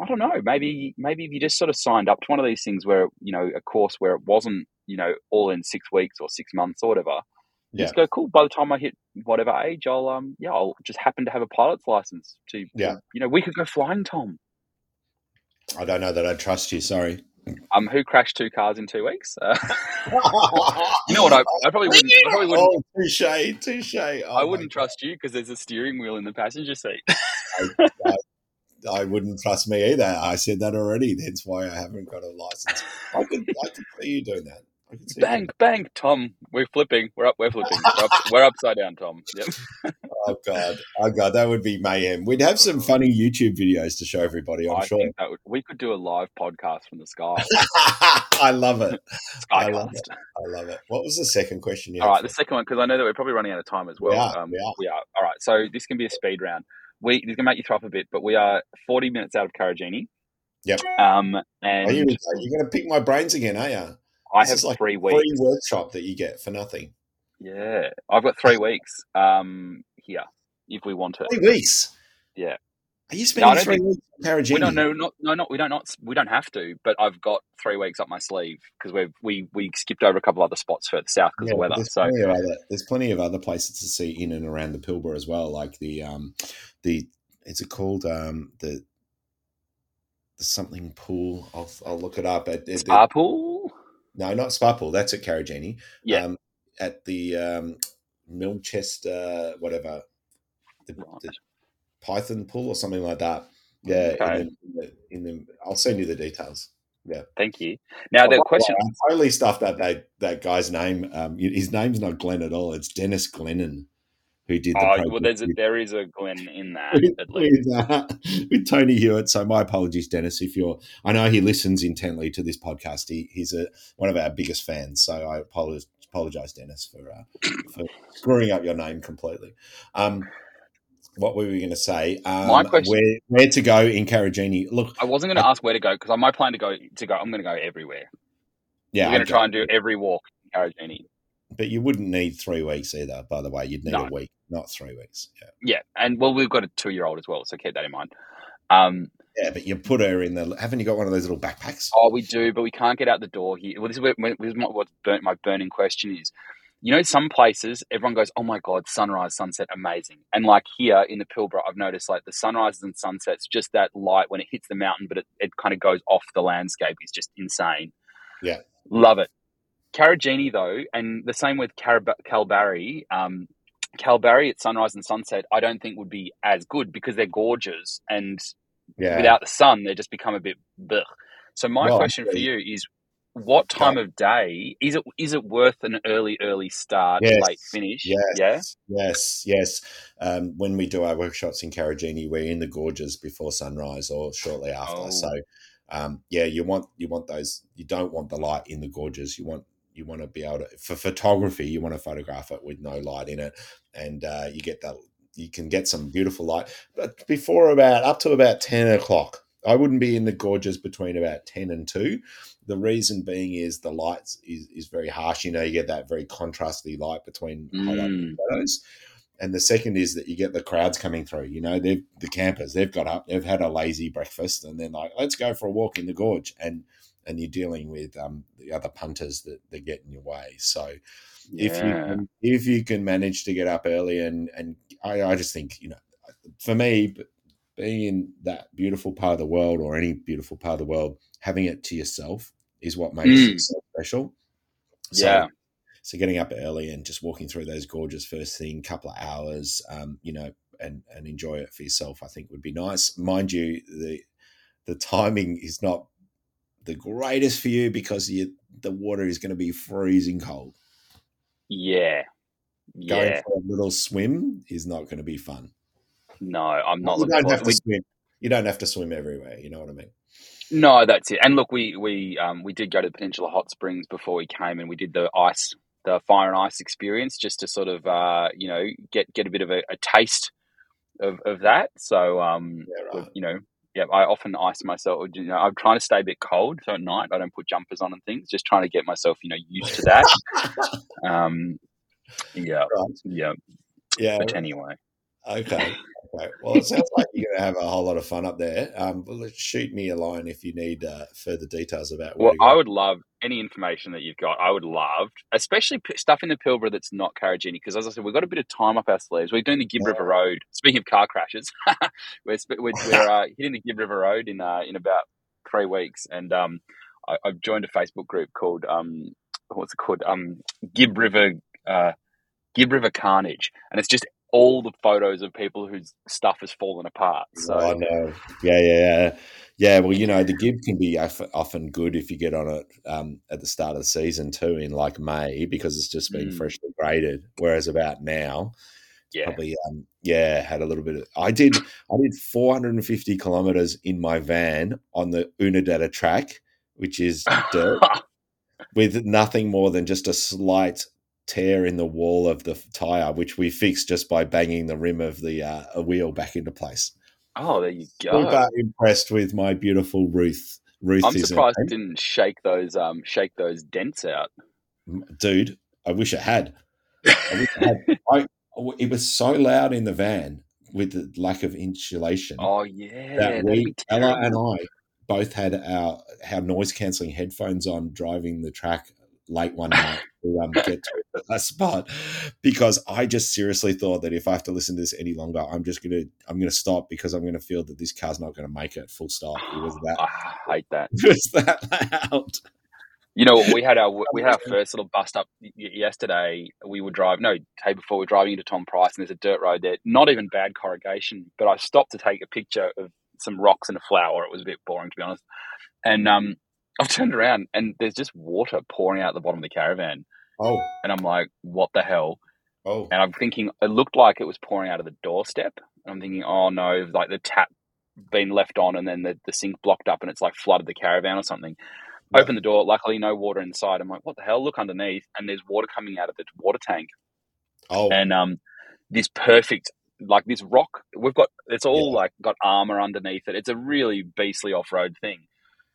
I don't know, maybe, maybe if you just sort of signed up to one of these things where, you know, a course where it wasn't, you know, all in six weeks or six months or whatever, Yeah. just go, cool. By the time I hit whatever age, I'll, um, yeah, I'll just happen to have a pilot's license to, Yeah. you know, we could go flying, Tom. I don't know that I trust you. Sorry. Um, who crashed two cars in two weeks? Uh, [laughs] you know what? I, I probably wouldn't. I probably wouldn't. Oh, touche, touche. Oh, I wouldn't trust you because there's a steering wheel in the passenger seat. [laughs] I wouldn't trust me either. I said that already. That's why I haven't got a license. I could, I could see you doing that. I could see you bang, bang, Tom. We're flipping. We're up. We're flipping. We're, up, we're upside down, Tom. Yep. [laughs] Oh god, oh god, that would be mayhem. We'd have some funny YouTube videos to show everybody. I'm I sure. think that would, we could do a live podcast from the sky. [laughs] I love it. [laughs] I love it. I love it. What was the second question? You All had the second one because I know that we're probably running out of time as well. We are, um, we are. we are. All right, so this can be a speed round. We this can make you throw up a bit, but we are 40 minutes out of Karijini. Yep. Um, and we. You're going to pick my brains again, are you? I This have like three Free workshop that you get for nothing. Yeah, I've got three weeks. Um, here if we want to. Three weeks. Yeah. Are you No, spending don't three think- weeks in Karijini? We don't no not no not we don't not we don't have to, but I've got three weeks up my sleeve because we we we skipped over a couple other spots further south because Yeah, of weather. there's So plenty of other there's plenty of other places to see in and around the Pilbara as well, like the um the is it called um the the something pool? I'll I'll look it up. At, at spa pool. no, not Spa Pool. That's at Karijini. Yeah. Um, at the um, Milchester, whatever, the, the Python Pool or something like that. Yeah, Okay. in, the, in, the, in the, I'll send you the details. Yeah, thank you. Now the Oh, question. I totally stuffed up that that guy's name. Um, his name's not Glenn at all. It's Dennis Glennon, who did the Oh well, there's a, there is a Glen in that with, at least. with, uh, with Tony Hewitt. So my apologies, Dennis. If you're, I know he listens intently to this podcast. He, he's a one of our biggest fans. So I apologize, apologize Dennis, for uh, for screwing up your name completely. Um, what were we going to say? Um, My question- where where to go in Karijini? Look, I wasn't going to ask where to go because my plan to go to go. I'm going to go everywhere. yeah, We're going to try and do every walk in Karijini. but you wouldn't need three weeks either. By the way, you'd need No. a week, not three weeks. Yeah. Yeah, and well, we've got a two year old as well, so keep that in mind. Um, Yeah, but you put her in the. Haven't you got one of those little backpacks? Oh, we do, but we can't get out the door here. Well, this is where, this is my, what burnt, my burning question is. You know, some places everyone goes, "Oh my god, sunrise, sunset, amazing!" And like here in the Pilbara, I've noticed like the sunrises and sunsets, just that light when it hits the mountain, but it, it kind of goes off the landscape is just insane. Yeah. love it. Karijini though, and the same with Carab- Kalbarri. Um, Kalbarri at sunrise and sunset, I don't think would be as good because they're gorgeous and Yeah. without the sun, they just become a bit blech. So my Well, question for you is, what time of day is it? Is it worth an early, early start, Yes. late finish? Yes. Yeah. Yes. Yes. Um, when we do our workshops in Karijini, we're in the gorges before sunrise or shortly after. Oh. So, um, yeah, you want you want those. You don't want the light in the gorges. You want you want to be able to for photography. You want to photograph it with no light in it, and uh, you get that. You can get some beautiful light, but before about up to about ten o'clock. I wouldn't be in the gorges between about ten and two. The reason being is the lights is, is very harsh. You know, you get that very contrasty light between Mm. And the second is that you get the crowds coming through. You know, they've the campers, they've got up, they've had a lazy breakfast, and then like, let's go for a walk in the gorge. And and you're dealing with um, the other punters that, that get in your way. So if you can, if you can manage to get up early and and I, I just think you know for me being in that beautiful part of the world or any beautiful part of the world, having it to yourself is what makes Mm. it so special. So, Yeah. So getting up early and just walking through those gorgeous first thing, couple of hours, um, you know, and and enjoy it for yourself, I think would be nice. Mind you, the the timing is not the greatest for you because you, the water is going to be freezing cold. Yeah. Going Yeah. for a little swim is not going to be fun. No, I'm not you don't have to We, swim. You don't have to swim everywhere. You know what I mean? no, that's it. And look, we we um we did go to the Peninsula Hot Springs before we came, and we did the ice, the fire and ice experience, just to sort of uh you know get get a bit of a, a taste of of that. So um Yeah, right. you know. Yeah, I often ice myself. You know, I'm trying to stay a bit cold, so at night I don't put jumpers on and things. Just trying to get myself, you know, used to that. [laughs] Um, yeah, right. yeah. Yeah. But anyway, Okay. [laughs] Okay. Well, it sounds like you're going to have a whole lot of fun up there. Um, well, shoot me a line if you need uh, further details about Well. I would love any information that you've got. I would love, especially p- stuff in the Pilbara that's not Karijini, because as I said, we've got a bit of time up our sleeves. We're doing the Gibb River Road. Speaking of car crashes, [laughs] we're sp- we're, we're uh, [laughs] hitting the Gibb River Road in uh, in about three weeks, and um, I, I've joined a Facebook group called um, what's it called? Um, Gibb River uh, Gibb River Carnage, and it's just all the photos of people whose stuff has fallen apart. So Oh, I know. Yeah, yeah, yeah. Yeah, well, you know, the Gibb can be often good if you get on it um, at the start of the season too, in like May, because it's just been Mm. freshly graded. Whereas about now, yeah, probably, um, yeah, had a little bit of. I did, I did 450 kilometers in my van on the Oodnadatta track, which is dirt, [laughs] with nothing more than just a slight tear in the wall of the tire, which we fixed just by banging the rim of the uh, a wheel back into place. oh, there you go. Super impressed with my beautiful Ruth. Ruth I'm surprised it didn't shake those um shake those dents out. dude. I wish it had. I wish it had. [laughs] I, it was so loud in the van with the lack of insulation oh yeah, that we, Ella and. I, both had our our noise cancelling headphones on driving the track late one night to um, get to a [laughs] spot because I just seriously thought that if I have to listen to this any longer, I'm just gonna I'm gonna stop because I'm gonna feel that this car's not gonna make it. Full stop. It was that. I hate that. It [laughs] was that loud. You know, we had our we [laughs] had our first little bust up yesterday. We were driving no day before we were driving into Tom Price, and there's a dirt road there. Not even bad corrugation, but I stopped to take a picture of some rocks and a flower. It was a bit boring to be honest, and um, I've turned around and there's just water pouring out the bottom of the caravan, Oh, and I'm like, what the hell? oh, And I'm thinking it looked like it was pouring out of the doorstep. And I'm thinking, oh no, like the tap been left on and then the, the sink blocked up and it's like flooded the caravan or something. Yeah. Open the door, luckily no water inside. I'm like, what the hell? Look underneath and there's water coming out of the water tank. oh. And um this perfect like this rock we've got it's all Yeah. like got armor underneath it. It's a really beastly off road thing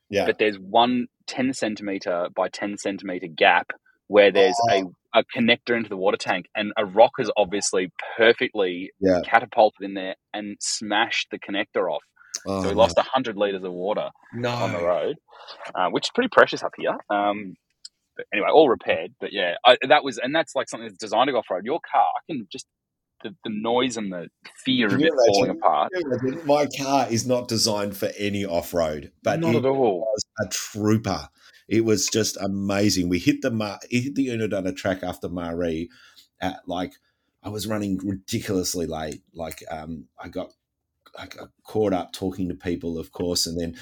yeah. but there's one 10 centimeter by 10 centimeter gap where there's a, a connector into the water tank and a rock has obviously perfectly Yeah. catapulted in there and smashed the connector off Oh, so we lost 100 liters of water no. on the road uh, which is pretty precious up here um, but anyway all repaired but yeah I, that was and that's like something that's designed to go off-road your car i can just the, the noise and the fear of it falling apart My car is not designed for any off road, but not it at all was a trooper. It was just amazing. We hit the Mar- hit the Oodnadatta track after Marree at like I was running ridiculously late. Like um, I got I got caught up talking to people, of course, and then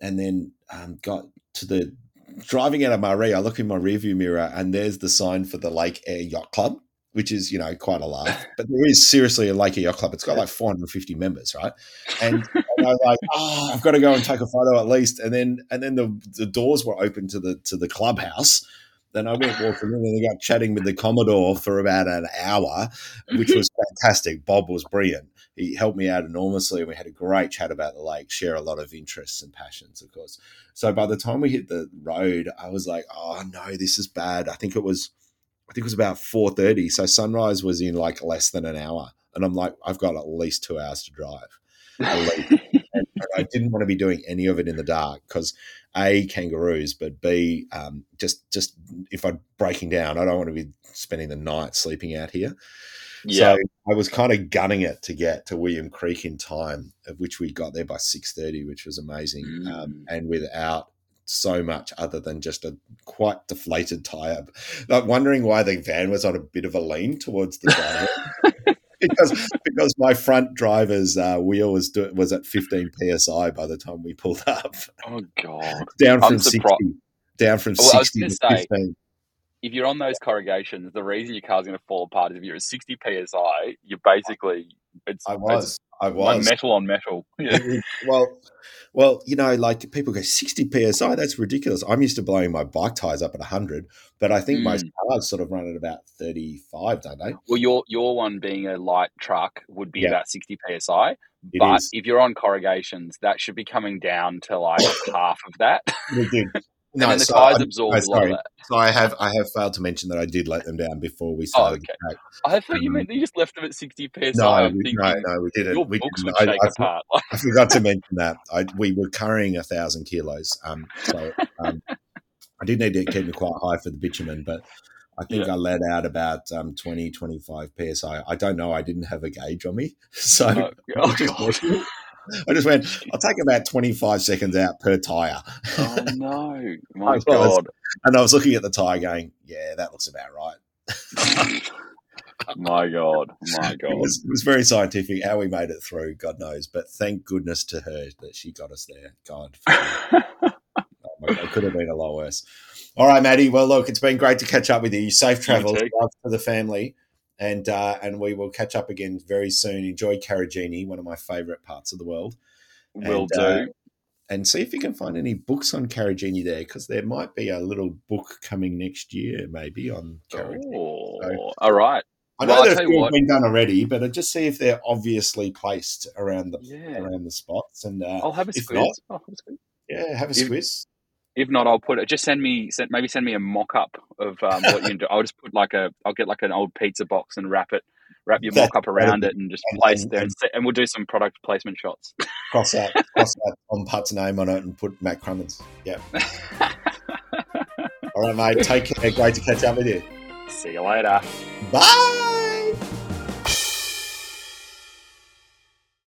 and then um, got to the driving out of Marree. I look in my rearview mirror and there's the sign for the Lake Eyre Yacht Club. Which is, you know, quite a laugh, [laughs] but there is seriously a Lake Yacht Club. It's got like 450 members, right? And and [laughs] I was like, oh, I've got to go and take a photo at least. And then and then the the doors were open to the to the clubhouse. Then I went walking in and I got chatting with the Commodore for about an hour, which was [laughs] fantastic. Bob was brilliant. He helped me out enormously, and we had a great chat about the lake. Share a lot of interests and passions, of course. So by the time we hit the road, I was like, "Oh no, this is bad." I think it was, I think it was about four thirty. So sunrise was in like less than an hour, and I'm like, "I've got at least two hours to drive." And, [laughs] and I didn't want to be doing any of it in the dark because a kangaroos, but b um, just just if I'm breaking down, I don't want to be spending the night sleeping out here. Yeah. So I was kind of gunning it to get to William Creek in time, of which we got there by six thirty, which was amazing, um, Mm. and without so much other than just a quite deflated tire. Like wondering why the van was on a bit of a lean towards the driver. [laughs] because because my front driver's uh, wheel was do- was at 15 psi by the time we pulled up, oh god. down I'm from 60, surprised- down from Well, I was 60 to say, 15. If you're on those corrugations, the reason your car's going to fall apart is if you're at 60 psi, you're basically it's I was, I it's like was. metal on metal. [laughs] Yeah. well, well, you know, like people go 60 psi. That's ridiculous. I'm used to blowing my bike tires up at 100, but I think most Mm. cars sort of run at about 35, don't they? Well, your your one being a light truck would be Yeah. about 60 psi, It but is. if you're on corrugations, that should be coming down to like [coughs] half of that. Did. and the so I- absorb no, a lot sorry. So I have I have failed to mention that I did let them down before we started. Oh, started. okay. I thought you Um, meant you just left them at 60 psi. No, we, no, no, we didn't. your we books didn't. would I, shake I, apart. I forgot to mention that I, we were carrying a thousand kilos. Um, so um, I did need to keep it quite high for the bitumen, but I think I let out about um, 20, 25 psi. I don't know. I didn't have a gauge on me, [laughs] so Oh, [laughs] oh, just God. went- I just went. I'll take about twenty five seconds out per tire, oh no! [laughs] My was. God! and I was looking at the tire, going, "Yeah, that looks about right." [laughs] My God! My [laughs] It God! was, it was very scientific. How we made it through, God knows. But thank goodness to her that she got us there. God, oh it could have been a lot worse. All right, Maddie. Well, look, it's been great to catch up with you. Safe travels, love to the family, and uh, and we will catch up again very soon. Enjoy Karijini, one of my favourite parts of the world, Will do. uh, and see if you can find any books on Karijini there, because there might be a little book coming next year, maybe on Karijini. oh, so- all right. I know Well, there's tell you what. been done already, but I just see if they're obviously placed around the Yeah. around the spots. And uh, I'll have a squiz. not- have a squiz. yeah, have a If- squiz. If not, I'll put it. Just send me, send, maybe send me a mock up of um, what you can do. [laughs] I'll just put like a, I'll get like an old pizza box and wrap it, wrap your mock up around it, and just And- place and- it there, and, and we'll do some product placement shots. [laughs] Cross that, cross that on Putt's name on it, and put Matt Crummins. Yep. [laughs] All right, mate. Take care. Great to catch up with you. See you later. Bye.